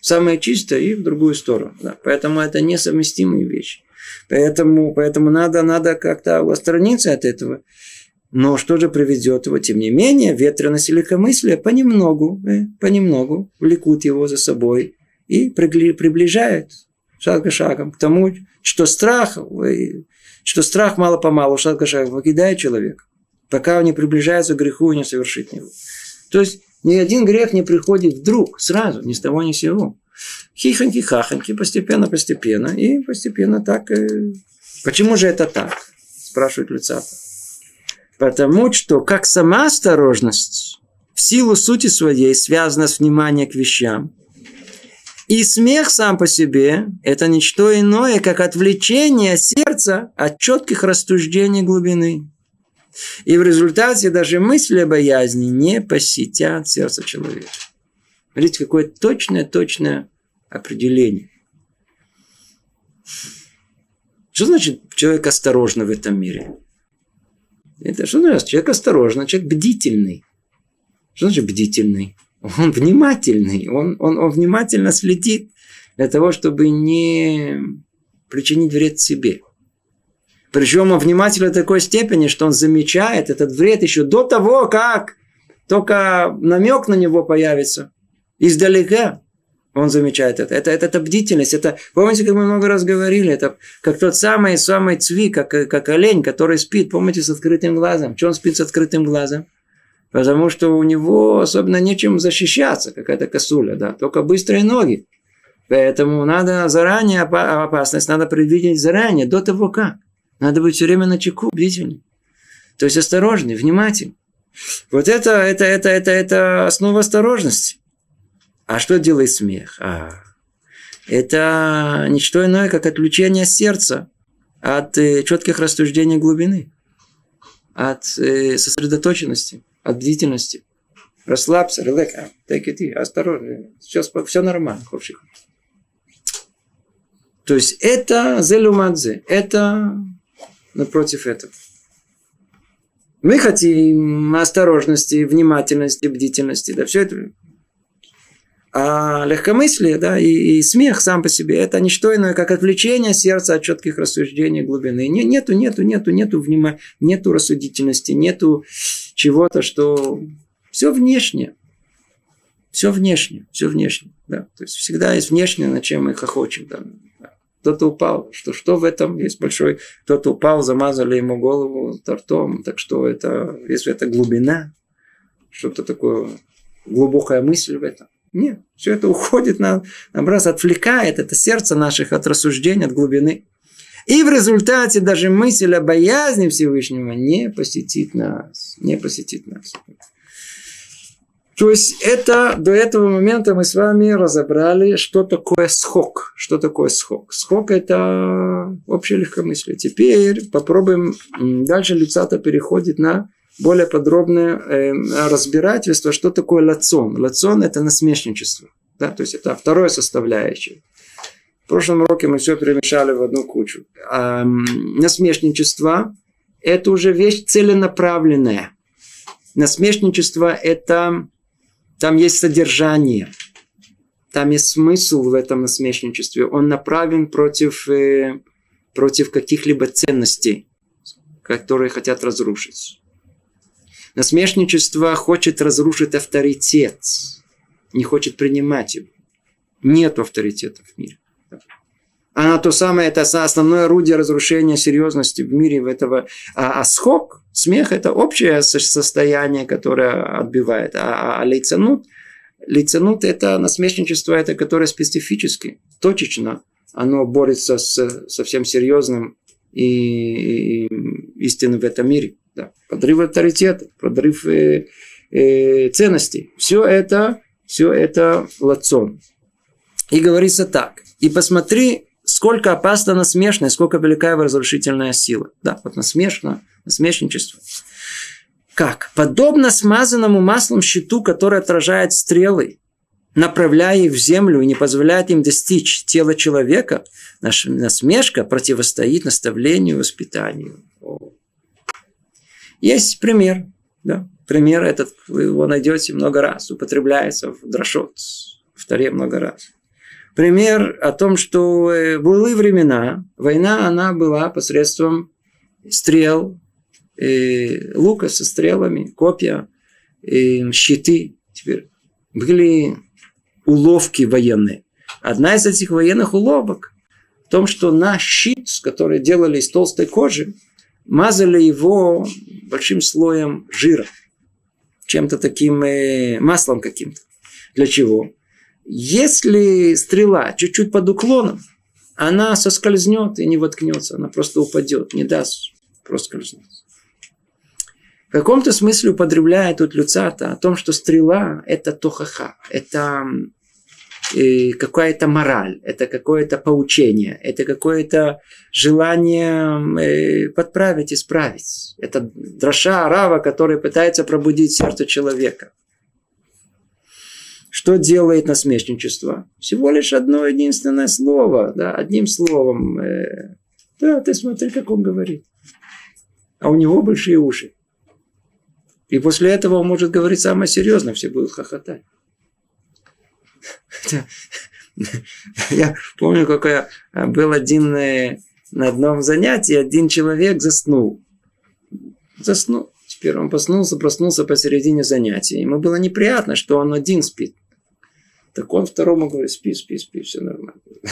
Speaker 1: Самое чистое и в другую сторону. Да. Поэтому это несовместимые вещи. Поэтому, поэтому надо, надо как-то отстраниться от этого. Но что же приведет его? Тем не менее, ветренность и легкомыслие понемногу, э, понемногу влекут его за собой и приближают шаг за шагом к тому, что страх, э, что страх мало-помалу, шаг за шагом покидает человека, пока он не приближается к греху и не совершит его. То есть, ни один грех не приходит вдруг, сразу, ни с того ни с сего. Хихоньки-хахоньки, постепенно-постепенно, и постепенно так. Э, почему же это так? Спрашивает Люцата. Потому что как сама осторожность в силу сути своей связана с вниманием к вещам, и смех сам по себе – это ничто иное, как отвлечение сердца от четких растуждений глубины. И в результате даже мысли о боязни не посетят сердце человека. Смотрите, какое точное-точное определение. Что значит человек осторожно в этом мире? Это что значит? Человек осторожный, человек бдительный. Что значит бдительный? Он внимательный, он, он, он внимательно следит для того, чтобы не причинить вред себе. Причем он внимательный до такой степени, что он замечает этот вред еще до того, как только намек на него появится. Издалека он замечает это. Это, это, это бдительность. Это, помните, как мы много раз говорили, это как тот самый, самый цви, как, как олень, который спит, помните, с открытым глазом. Что он спит с открытым глазом? Потому что у него особенно нечем защищаться, какая-то косуля, да, только быстрые ноги. Поэтому надо заранее опасность, надо предвидеть заранее, до того как. Надо быть все время на чеку, бдительным. То есть осторожный, внимательный. Вот это, это, это, это, это основа осторожности. А что делает смех? А, это не что иное, как отключение сердца от э, четких рассуждений глубины, от э, сосредоточенности, от бдительности. Расслабься, релакс, take it easy, осторожно, сейчас все нормально, ховших. То есть это зелюмадзе, это напротив этого. Мы хотим осторожности, внимательности, бдительности, да, все это а легкомыслие да, и, и смех сам по себе – это не что иное, как отвлечение сердца от четких рассуждений глубины. Не, нету, нету, нету, нету внима, нету рассудительности, нету чего-то, что все внешнее. Все внешнее, все внешнее. Да. То есть всегда есть внешнее, на чем мы хохочем. Да. Кто-то упал. Что, что в этом есть большой? Кто-то упал, замазали ему голову тортом. Так что это, если это глубина, что-то такое, глубокая мысль в этом. Нет, все это уходит на, наоборот, отвлекает это сердце наших от рассуждений, от глубины. И в результате даже мысль о боязни Всевышнего не посетит нас. Не посетит нас. То есть это до этого момента мы с вами разобрали, что такое схок. Что такое схок? Схок это общее легкомыслие. Теперь попробуем дальше лицата переходит на более подробное э, разбирательство, что такое лацон. Лацон – это насмешничество. Да? То есть, это второе составляющее. В прошлом уроке мы все перемешали в одну кучу. А, насмешничество – это уже вещь целенаправленная. Насмешничество – это там есть содержание, там есть смысл в этом насмешничестве. Он направлен против, э, против каких-либо ценностей, которые хотят разрушить. Насмешничество хочет разрушить авторитет, не хочет принимать его. Нет авторитета в мире. Она то самое, это основное орудие разрушения серьезности в мире в этого. А, а схок, смех – это общее состояние, которое отбивает. А, а лицанут, лицанут – это насмешничество, это которое специфически, точечно, оно борется с совсем серьезным и, и истинным в этом мире да, подрыв авторитета, подрыв э, э, ценностей. Все это, все это лацон. И говорится так. И посмотри, сколько опасно насмешная, сколько велика его разрушительная сила. Да, вот насмешно, насмешничество. Как? Подобно смазанному маслом щиту, который отражает стрелы, направляя их в землю и не позволяет им достичь тела человека, наша насмешка противостоит наставлению и воспитанию. Есть пример. Да? Пример этот, вы его найдете много раз, употребляется в Дрошот, в Таре много раз. Пример о том, что э, в былые времена война, она была посредством стрел, э, лука со стрелами, копья, э, щиты. Теперь были уловки военные. Одна из этих военных уловок в том, что на щит, который делали из толстой кожи, мазали его большим слоем жира, чем-то таким э, маслом каким-то. Для чего? Если стрела чуть-чуть под уклоном, она соскользнет и не воткнется, она просто упадет, не даст просто скользнуть. В каком-то смысле употребляет тут Люцата о том, что стрела – это тохаха, это какая-то мораль, это какое-то поучение, это какое-то желание э, подправить, исправить. Это дроша арава, который пытается пробудить сердце человека. Что делает насмешничество? Всего лишь одно единственное слово, да, одним словом. Э, да, ты смотри, как он говорит. А у него большие уши. И после этого он может говорить самое серьезное, все будут хохотать. Я помню, какой был один э, на одном занятии, один человек заснул. Заснул. Теперь он проснулся, проснулся посередине занятия. Ему было неприятно, что он один спит. Так он второму говорит, спи, спи, спи, все нормально. <laughs>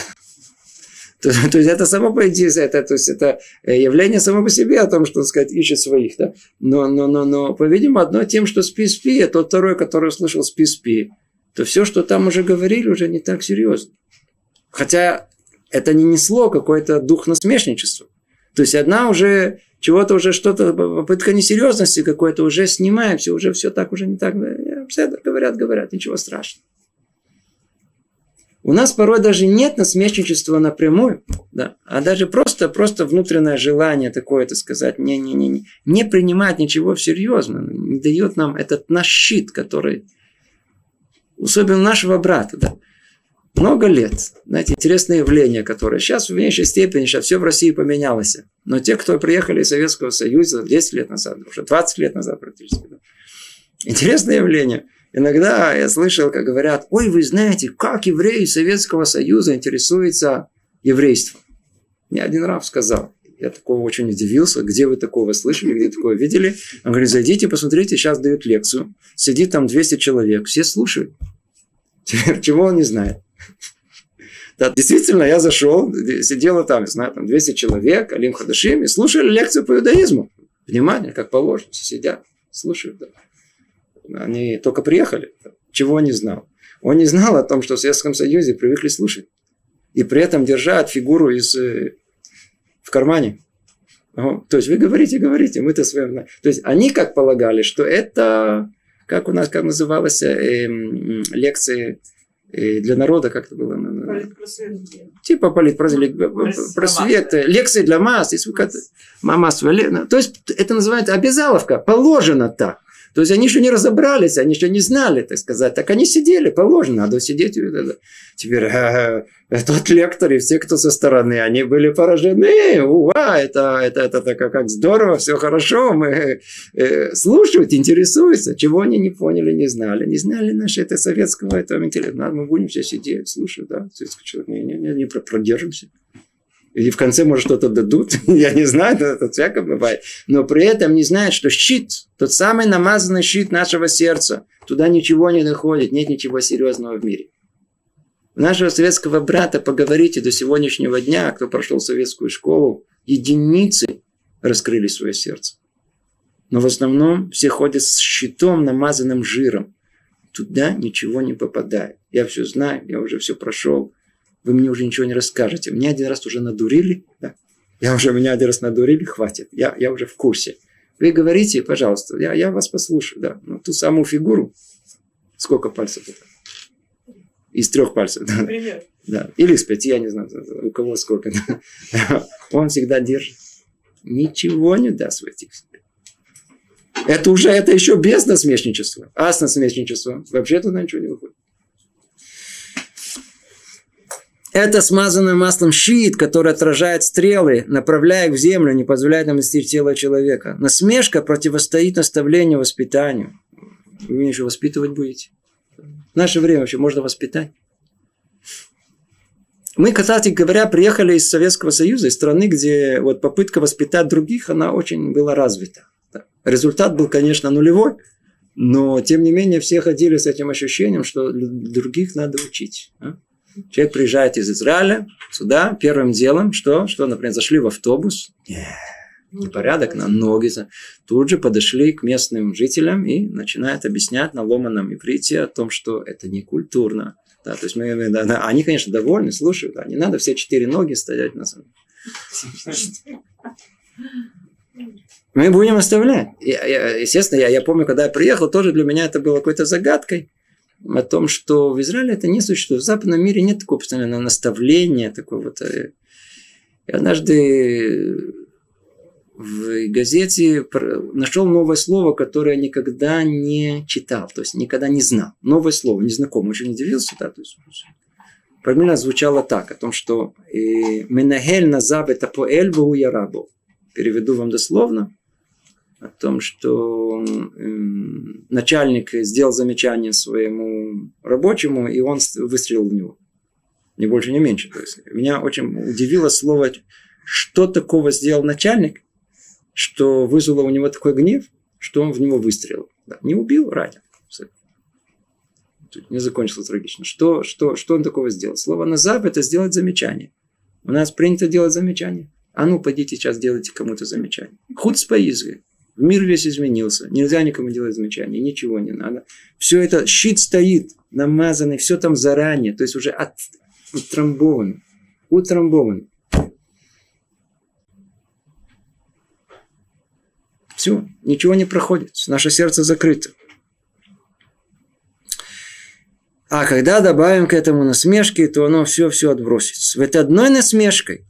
Speaker 1: То, то есть это само по идее, это, то есть это э, явление само по себе о том, что, так сказать, ищет своих. Да? Но, но, но, но, по-видимому, одно тем, что спи-спи, а тот второй, который услышал спи-спи, то все, что там уже говорили, уже не так серьезно. Хотя это не несло какой-то дух насмешничества. То есть одна уже чего-то уже что-то, попытка несерьезности какой-то уже снимаем, все уже все так уже не так. Все говорят, говорят, ничего страшного. У нас порой даже нет насмешничества напрямую, да, а даже просто, просто внутреннее желание такое, это сказать, не, не, не, не, не принимать ничего всерьез, не дает нам этот наш щит, который, особенно нашего брата, да, много лет, знаете, интересное явление, которое сейчас в меньшей степени, сейчас все в России поменялось. Но те, кто приехали из Советского Союза 10 лет назад, уже 20 лет назад практически, да, интересное явление – Иногда я слышал, как говорят, ой, вы знаете, как евреи Советского Союза интересуются еврейством. Мне один раз сказал, я такого очень удивился, где вы такого слышали, где такое видели. Он говорит, зайдите, посмотрите, сейчас дают лекцию. Сидит там 200 человек, все слушают. Чего он не знает? Да, действительно, я зашел, сидело там, знаю, там 200 человек, Алим Хадашим, и слушали лекцию по иудаизму. Внимание, как положено, сидят, слушают. Да. Они только приехали. Чего он не знал? Он не знал о том, что в Советском Союзе привыкли слушать. И при этом держать фигуру из, э, в кармане. То есть вы говорите, говорите, мы-то с вами... То есть они как полагали, что это, как у нас, как называлось, э, лекции э, для народа, как это было? Политпросвет. Типа политпросвет, просвет, лекции для масс, массовая, то есть это называется обязаловка, положено так. То есть они еще не разобрались, они еще не знали, так сказать. Так они сидели, положено, надо сидеть. Теперь э, э, тот лектор и все, кто со стороны, они были поражены. Уа, это, это, это, это как, как здорово, все хорошо. Мы э, слушают, интересуются. Чего они не поняли, не знали. Не знали наши это советского этого интеллекта. Мы будем все сидеть, слушать, да. Человек, не, не, не, не продержимся. Или в конце, может, что-то дадут. <laughs> Я не знаю, это всякое бывает. Но при этом не знают, что щит, тот самый намазанный щит нашего сердца, туда ничего не доходит, нет ничего серьезного в мире. У нашего советского брата, поговорите до сегодняшнего дня, кто прошел советскую школу, единицы раскрыли свое сердце. Но в основном все ходят с щитом, намазанным жиром. Туда ничего не попадает. Я все знаю, я уже все прошел вы мне уже ничего не расскажете. Меня один раз уже надурили, да? Я уже, меня один раз надурили, хватит. Я, я уже в курсе. Вы говорите, пожалуйста, я, я вас послушаю, да. Ну, ту самую фигуру. Сколько пальцев это? Из трех пальцев. Да. Пример. Да. Или из пяти, я не знаю, у кого сколько. Да. <laughs> Он всегда держит. Ничего не даст в этих это уже, это еще без насмешничества. А с насмешничеством вообще туда ничего не выходит. Это смазанное маслом щит, который отражает стрелы, направляя их в землю, не позволяет нам достичь тела человека. Насмешка противостоит наставлению, воспитанию. Вы меня еще воспитывать будете? В наше время вообще можно воспитать. Мы, кстати говоря, приехали из Советского Союза, из страны, где вот попытка воспитать других, она очень была развита. Результат был, конечно, нулевой, но, тем не менее, все ходили с этим ощущением, что других надо учить. Человек приезжает из Израиля сюда, первым делом, что? Что, например, зашли в автобус, непорядок на ноги. Тут же подошли к местным жителям и начинают объяснять на ломаном иврите о том, что это не культурно. Да, то есть мы, да, да, они, конечно, довольны, слушают, а не надо все четыре ноги стоять на самом Мы будем оставлять. Я, я, естественно, я, я помню, когда я приехал, тоже для меня это было какой-то загадкой о том, что в Израиле это не существует. В западном мире нет такого постоянного наставления, такого вот. Э, я однажды в газете нашел новое слово, которое никогда не читал, то есть никогда не знал. Новое слово, незнакомое, очень удивился. Да, то есть, примерно звучало так, о том, что э, «Менахель назаб это по эльбу ярабу». Переведу вам дословно о том, что э, начальник сделал замечание своему рабочему, и он выстрелил в него. Не больше, не меньше. То есть, меня очень удивило слово, что такого сделал начальник, что вызвало у него такой гнев, что он в него выстрелил. Да, не убил, ранил. не закончилось трагично. Что, что, что он такого сделал? Слово «назаб» – это сделать замечание. У нас принято делать замечание. А ну, пойдите сейчас делайте кому-то замечание. Худ с поизгой. Мир весь изменился. Нельзя никому делать замечания. Ничего не надо. Все это, щит стоит, намазанный, все там заранее. То есть уже от, утрамбован. Утрамбован. Все, ничего не проходит. Наше сердце закрыто. А когда добавим к этому насмешки, то оно все-все отбросится. Ведь одной насмешкой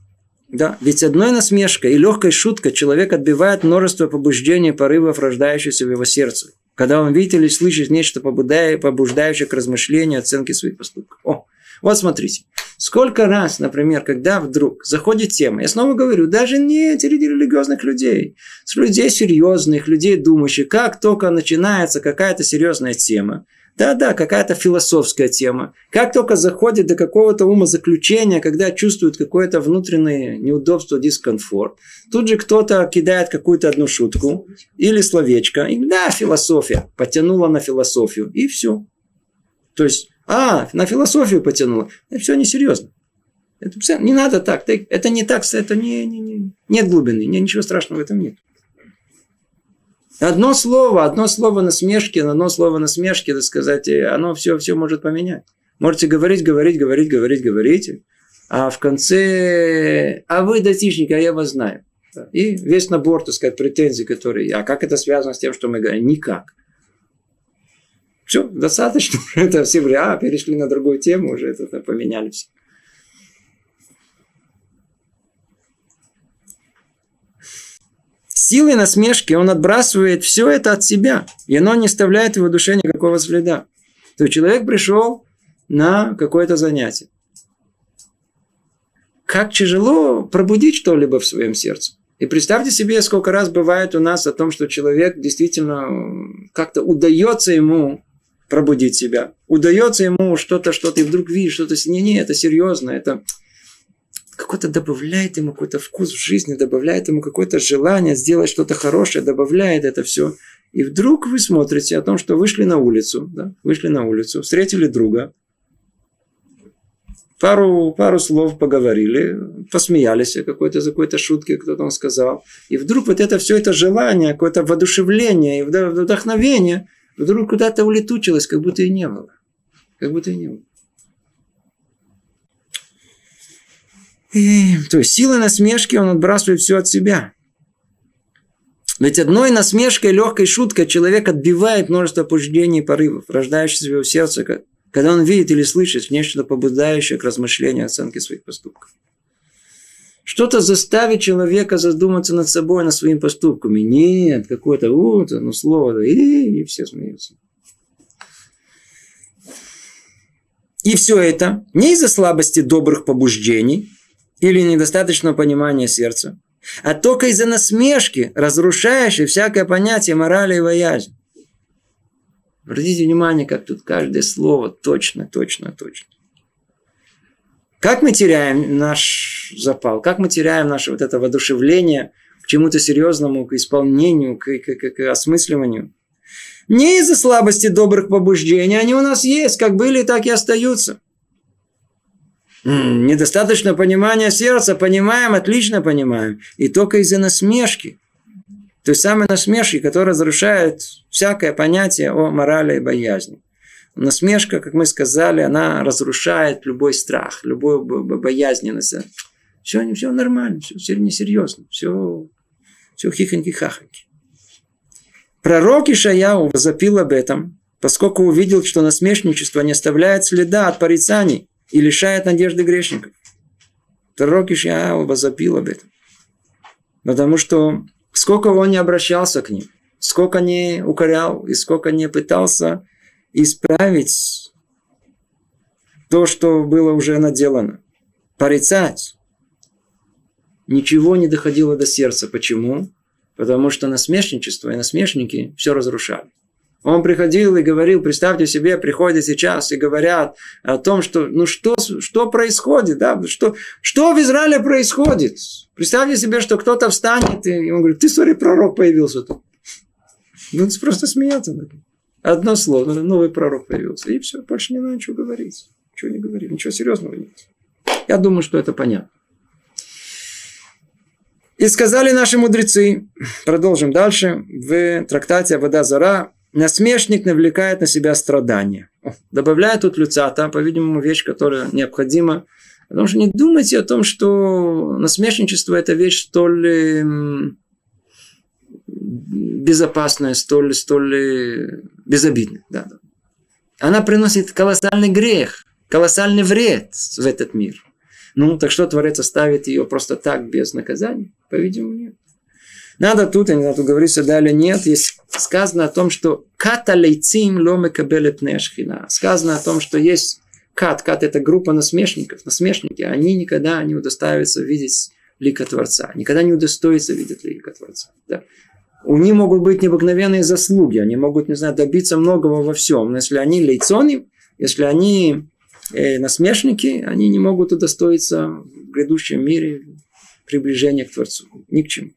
Speaker 1: да, ведь одной насмешкой и легкой шуткой человек отбивает множество побуждений, порывов, рождающихся в его сердце. Когда он видит или слышит нечто побуждающее к размышлению, оценке своих поступков. О, вот смотрите. Сколько раз, например, когда вдруг заходит тема, я снова говорю, даже не среди религиозных людей, с людей серьезных, людей думающих, как только начинается какая-то серьезная тема, да-да, какая-то философская тема. Как только заходит до какого-то умозаключения, когда чувствует какое-то внутреннее неудобство, дискомфорт, тут же кто-то кидает какую-то одну шутку или словечко. И да, философия. Потянула на философию. И все. То есть, а, на философию потянула. Это все несерьезно. Это, не надо так. Это не так. Это не, не, не, нет глубины. Ничего страшного в этом нет. Одно слово, одно слово насмешки, одно слово насмешки, так сказать, оно все, все может поменять. Можете говорить, говорить, говорить, говорить, говорить, а в конце, а вы достичник, а я вас знаю. И весь набор, так сказать, претензий, которые, а как это связано с тем, что мы говорим? Никак. Все, достаточно. <laughs> Это все а, перешли на другую тему, уже это поменяли все. Силой насмешки он отбрасывает все это от себя, и оно не оставляет в его душе никакого следа. То есть человек пришел на какое-то занятие. Как тяжело пробудить что-либо в своем сердце. И представьте себе, сколько раз бывает у нас о том, что человек действительно как-то удается ему пробудить себя. Удается ему что-то, что ты вдруг видишь, что-то... Не, не, это серьезно, это какой-то добавляет ему какой-то вкус в жизни, добавляет ему какое-то желание сделать что-то хорошее, добавляет это все. И вдруг вы смотрите о том, что вышли на улицу, да, вышли на улицу, встретили друга, пару, пару слов поговорили, посмеялись о какой-то, за какой-то шутке, кто-то там сказал. И вдруг вот это все это желание, какое-то воодушевление и вдохновение вдруг куда-то улетучилось, как будто и не было. Как будто и не было. То есть силой насмешки он отбрасывает все от себя. Ведь одной насмешкой, легкой шуткой человек отбивает множество побуждений и порывов, рождающихся в его сердце, когда он видит или слышит нечто побуждающее к размышлению оценке своих поступков. Что-то заставит человека задуматься над собой, над своими поступками. Нет, какое-то вот, ну слово, и, и все смеются. И все это не из-за слабости добрых побуждений или недостаточного понимания сердца, а только из-за насмешки, разрушающей всякое понятие морали и воязни. Обратите внимание, как тут каждое слово точно, точно, точно. Как мы теряем наш запал, как мы теряем наше вот это воодушевление к чему-то серьезному, к исполнению, к, к, к, к осмысливанию. Не из-за слабости добрых побуждений, они у нас есть, как были, так и остаются. Недостаточно понимания сердца, понимаем, отлично понимаем. И только из-за насмешки. Той самой насмешки, которая разрушает всякое понятие о морали и боязни. Насмешка, как мы сказали, она разрушает любой страх, любую боязненность. Все, все нормально, все, несерьезно, все, все хихоньки-хахоньки. Пророк Ишаяу возопил об этом, поскольку увидел, что насмешничество не оставляет следа от порицаний и лишает надежды грешников. Пророк Ишаяу возопил об этом. Потому что сколько он не обращался к ним, сколько не укорял и сколько не пытался исправить то, что было уже наделано. Порицать. Ничего не доходило до сердца. Почему? Потому что насмешничество и насмешники все разрушали. Он приходил и говорил, представьте себе, приходят сейчас и говорят о том, что, ну что, что происходит, да, что, что в Израиле происходит. Представьте себе, что кто-то встанет, и он говорит, ты, смотри, пророк появился тут. Ну, просто смеяться. Одно слово, новый пророк появился. И все, больше не надо ничего говорить. Ничего не говорить, ничего серьезного нет. Я думаю, что это понятно. И сказали наши мудрецы, продолжим дальше, в трактате «Вода зара», насмешник навлекает на себя страдания. Добавляет тут люцата, по-видимому, вещь, которая необходима. Потому что не думайте о том, что насмешничество – это вещь столь безопасная, столь, столь безобидная. Да, да. Она приносит колоссальный грех, колоссальный вред в этот мир. Ну, так что Творец оставит ее просто так, без наказания? По-видимому, нет. Надо тут, я не знаю, тут говорится далее, нет. Есть сказано о том, что каталейцим ломе пнешхина. Сказано о том, что есть кат. Кат – это группа насмешников. Насмешники, они никогда не удостаиваются видеть лика Творца. Никогда не удостоятся видеть лика Творца. Да. У них могут быть необыкновенные заслуги. Они могут, не знаю, добиться многого во всем. Но если они лейцоны, если они э, насмешники, они не могут удостоиться в грядущем мире приближения к Творцу. Ни к чему.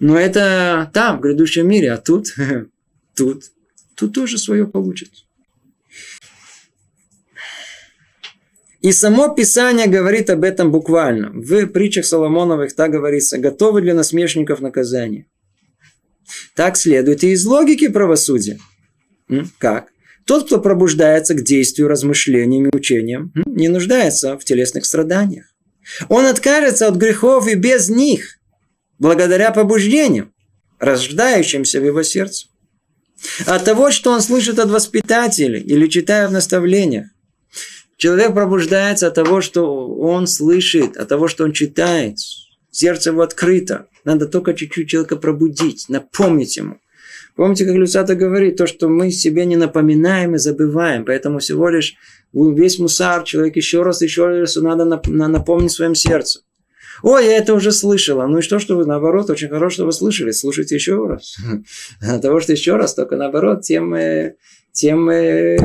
Speaker 1: Но это там, в грядущем мире, а тут, <laughs> тут, тут тоже свое получит. И само Писание говорит об этом буквально. В притчах Соломоновых так говорится, готовы для насмешников наказание. Так следует и из логики правосудия. Как? Тот, кто пробуждается к действию, размышлениям и учениям, не нуждается в телесных страданиях. Он откажется от грехов и без них, благодаря побуждениям, рождающимся в его сердце. От того, что он слышит от воспитателей или читает в наставлениях. Человек пробуждается от того, что он слышит, от того, что он читает. Сердце его открыто. Надо только чуть-чуть человека пробудить, напомнить ему. Помните, как Люцата говорит, то, что мы себе не напоминаем и забываем. Поэтому всего лишь весь мусар, человек еще раз, еще раз надо напомнить своем сердцу. Ой, я это уже слышала. Ну и что, что вы наоборот, очень хорошо, что вы слышали. Слушайте еще раз. От <laughs> того, что еще раз, только наоборот, тем, э, тем э,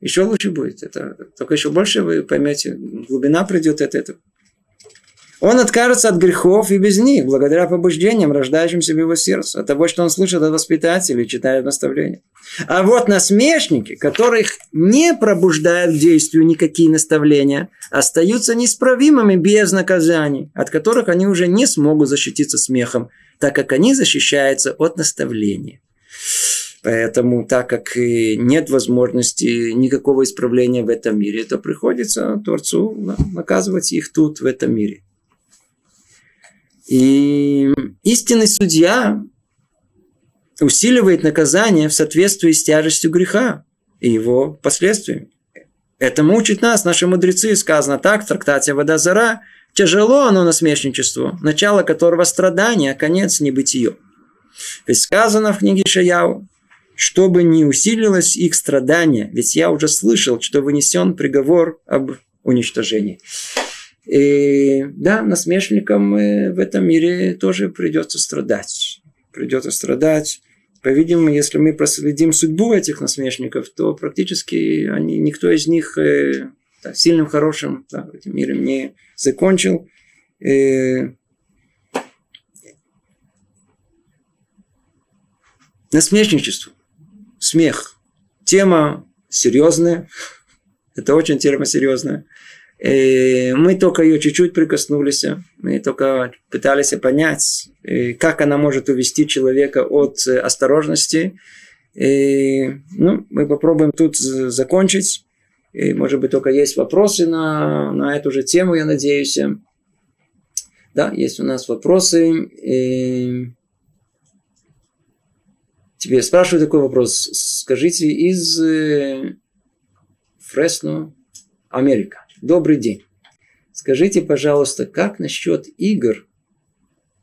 Speaker 1: еще лучше будет. Это, только еще больше вы поймете, глубина придет от этого. Он откажется от грехов и без них, благодаря побуждениям, рождающимся в его сердце, от того, что он слышит от воспитателей, читает наставления. А вот насмешники, которых не пробуждают к действию никакие наставления, остаются неисправимыми без наказаний, от которых они уже не смогут защититься смехом, так как они защищаются от наставления. Поэтому, так как нет возможности никакого исправления в этом мире, то приходится Творцу наказывать их тут, в этом мире. И истинный судья усиливает наказание в соответствии с тяжестью греха и его последствиями. Это мучит нас, наши мудрецы, сказано так в трактате «Вода зара», тяжело оно насмешничество, начало которого страдания, а конец небытие. Ведь сказано в книге Шаяу, чтобы не усилилось их страдание, ведь я уже слышал, что вынесен приговор об уничтожении. И, да, насмешникам э, в этом мире тоже придется страдать. Придется страдать. По-видимому, если мы проследим судьбу этих насмешников, то практически они, никто из них э, да, сильным, хорошим да, в этом мире не закончил. Э, насмешничество смех. Тема серьезная. Это очень тема серьезная. И мы только ее чуть-чуть прикоснулись. Мы только пытались понять, как она может увести человека от осторожности. И, ну, мы попробуем тут закончить. И, может быть, только есть вопросы на, на эту же тему, я надеюсь. Да, есть у нас вопросы. И Теперь спрашиваю такой вопрос. Скажите, из э, Фресно, Америка. Добрый день. Скажите, пожалуйста, как насчет игр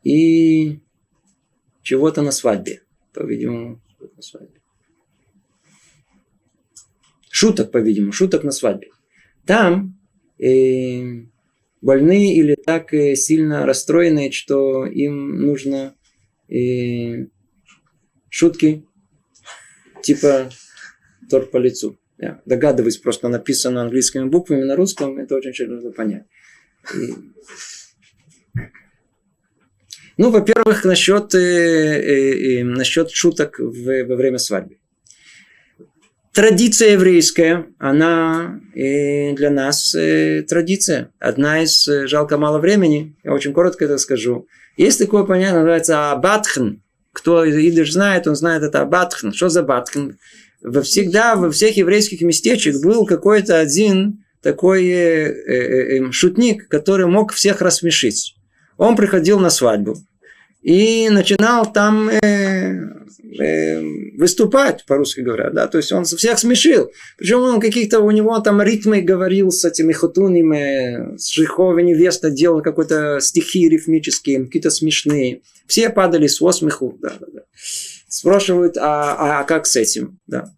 Speaker 1: и чего-то на свадьбе? По-видимому, на свадьбе. Шуток, по-видимому, шуток на свадьбе. Там э, больные или так э, сильно расстроенные, что им нужно э, шутки типа торт по лицу. Я догадываюсь, просто написано английскими буквами на русском, это очень трудно понять. И... Ну, во-первых, насчет, э, э, э, насчет шуток в, во время свадьбы. Традиция еврейская, она э, для нас э, традиция. Одна из, э, жалко мало времени, я очень коротко это скажу. Есть такое понятие, называется абатхн. Кто идиш знает, он знает это Батхн. Что за Батхн? Всегда во всех еврейских местечек был какой-то один такой э, э, э, шутник, который мог всех рассмешить. Он приходил на свадьбу и начинал там Э, выступать, по-русски говоря, да, то есть он всех смешил. Причем он каких-то, у него там ритмы говорил с этими хотунами, с Жихова невеста делал какой-то стихи рифмические, какие-то смешные. Все падали с осмеху, да, да, да. Спрашивают, а, а, а как с этим, да.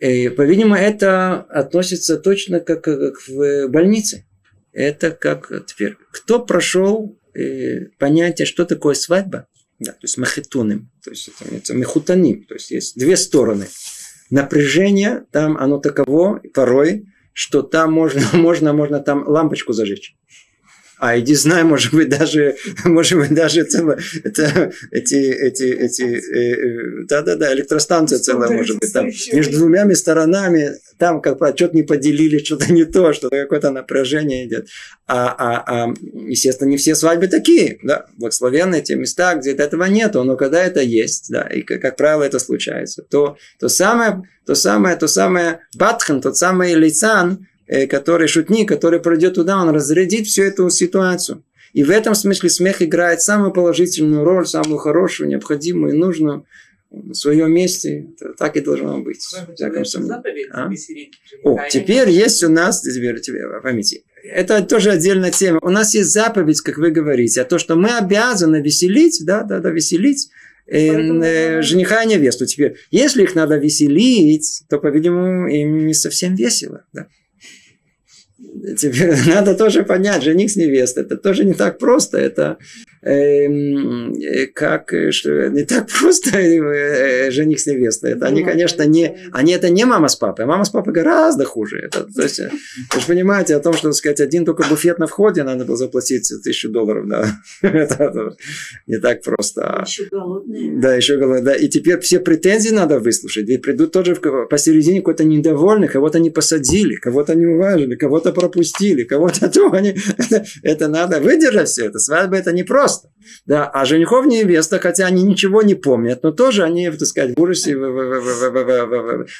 Speaker 1: И, по-видимому, это относится точно как, как в больнице. Это как теперь. Кто прошел э, понятие, что такое свадьба? Да, то есть махетуным, то есть это, это мехутаним, то есть есть две стороны. Напряжение там оно таково порой, что там можно, <laughs> можно, можно там лампочку зажечь. А иди знай, может быть, даже, может быть, даже это, это, эти, эти, эти, э, э, да-да-да, электростанция целая, может быть, там. между двумя сторонами, там как бы что-то не поделили, что-то не то, что какое-то напряжение идет. А, а, а, естественно, не все свадьбы такие, да, благословенные те места, где этого нету, но когда это есть, да, и как, как правило это случается, то, то самое, то самое, то самое батхан, тот самый лицан, Э, который шутник, который пройдет туда, он разрядит всю эту ситуацию. И в этом смысле смех играет самую положительную роль, самую хорошую, необходимую и нужную на своем месте. Это так и должно быть. А? О, теперь есть у нас, теперь, теперь поймите, это тоже отдельная тема. У нас есть заповедь, как вы говорите, а то, что мы обязаны веселить, да, да, да, веселить э, э, жениха и невесту. Теперь, если их надо веселить, то, по-видимому, им не совсем весело. Да? Тебе <laughs> надо тоже понять, жених с невестой, это тоже не так просто, это эм, э, как, что не так просто <laughs> э, жених с невестой. Это они, конечно, не, они это не мама с папой, мама с папой гораздо хуже. Это, то есть, вы же понимаете о том, что, сказать, один только буфет на входе надо было заплатить тысячу долларов, да. <laughs> это, не так просто.
Speaker 4: Еще голодные.
Speaker 1: Да, еще голодные. Да. И теперь все претензии надо выслушать. Ведь придут тоже посередине какой-то недовольный, кого-то не посадили, кого-то не уважили, кого-то пропустили, кого-то <laughs> то. Они, это, это надо выдержать все это. Свадьба это не просто. Да, а женихов невеста, хотя они ничего не помнят, но тоже они, так сказать, в ужасе.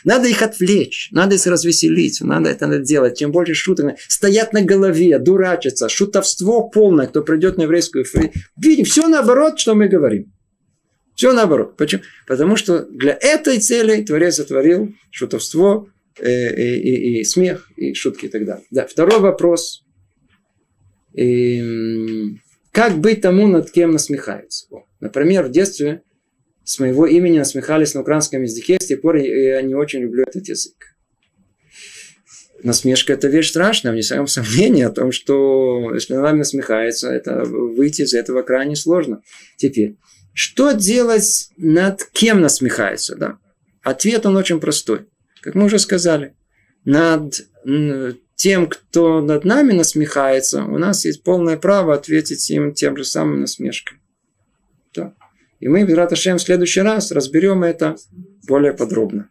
Speaker 1: Надо их отвлечь, надо их развеселить, надо это надо делать. Чем больше шуток, стоят на голове, дурачатся, шутовство полное, кто придет на еврейскую Видим, все наоборот, что мы говорим. Все наоборот. Почему? Потому что для этой цели Творец сотворил шутовство, и, и, и смех, и шутки и так далее. Да, второй вопрос. И, как быть тому, над кем насмехаются? Например, в детстве с моего имени насмехались на украинском языке, с тех пор я не очень люблю этот язык. Насмешка – это вещь страшная, вне всяком сомнении о том, что если над нами насмехается, это выйти из этого крайне сложно. Теперь, что делать над кем насмехается? Да? Ответ он очень простой. Как мы уже сказали, над тем, кто над нами насмехается, у нас есть полное право ответить им тем же самым насмешкой. Да. И мы, Бедраташем, в следующий раз разберем это более подробно.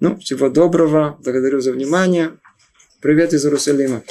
Speaker 1: Ну, всего доброго. Благодарю за внимание. Привет из Иерусалима.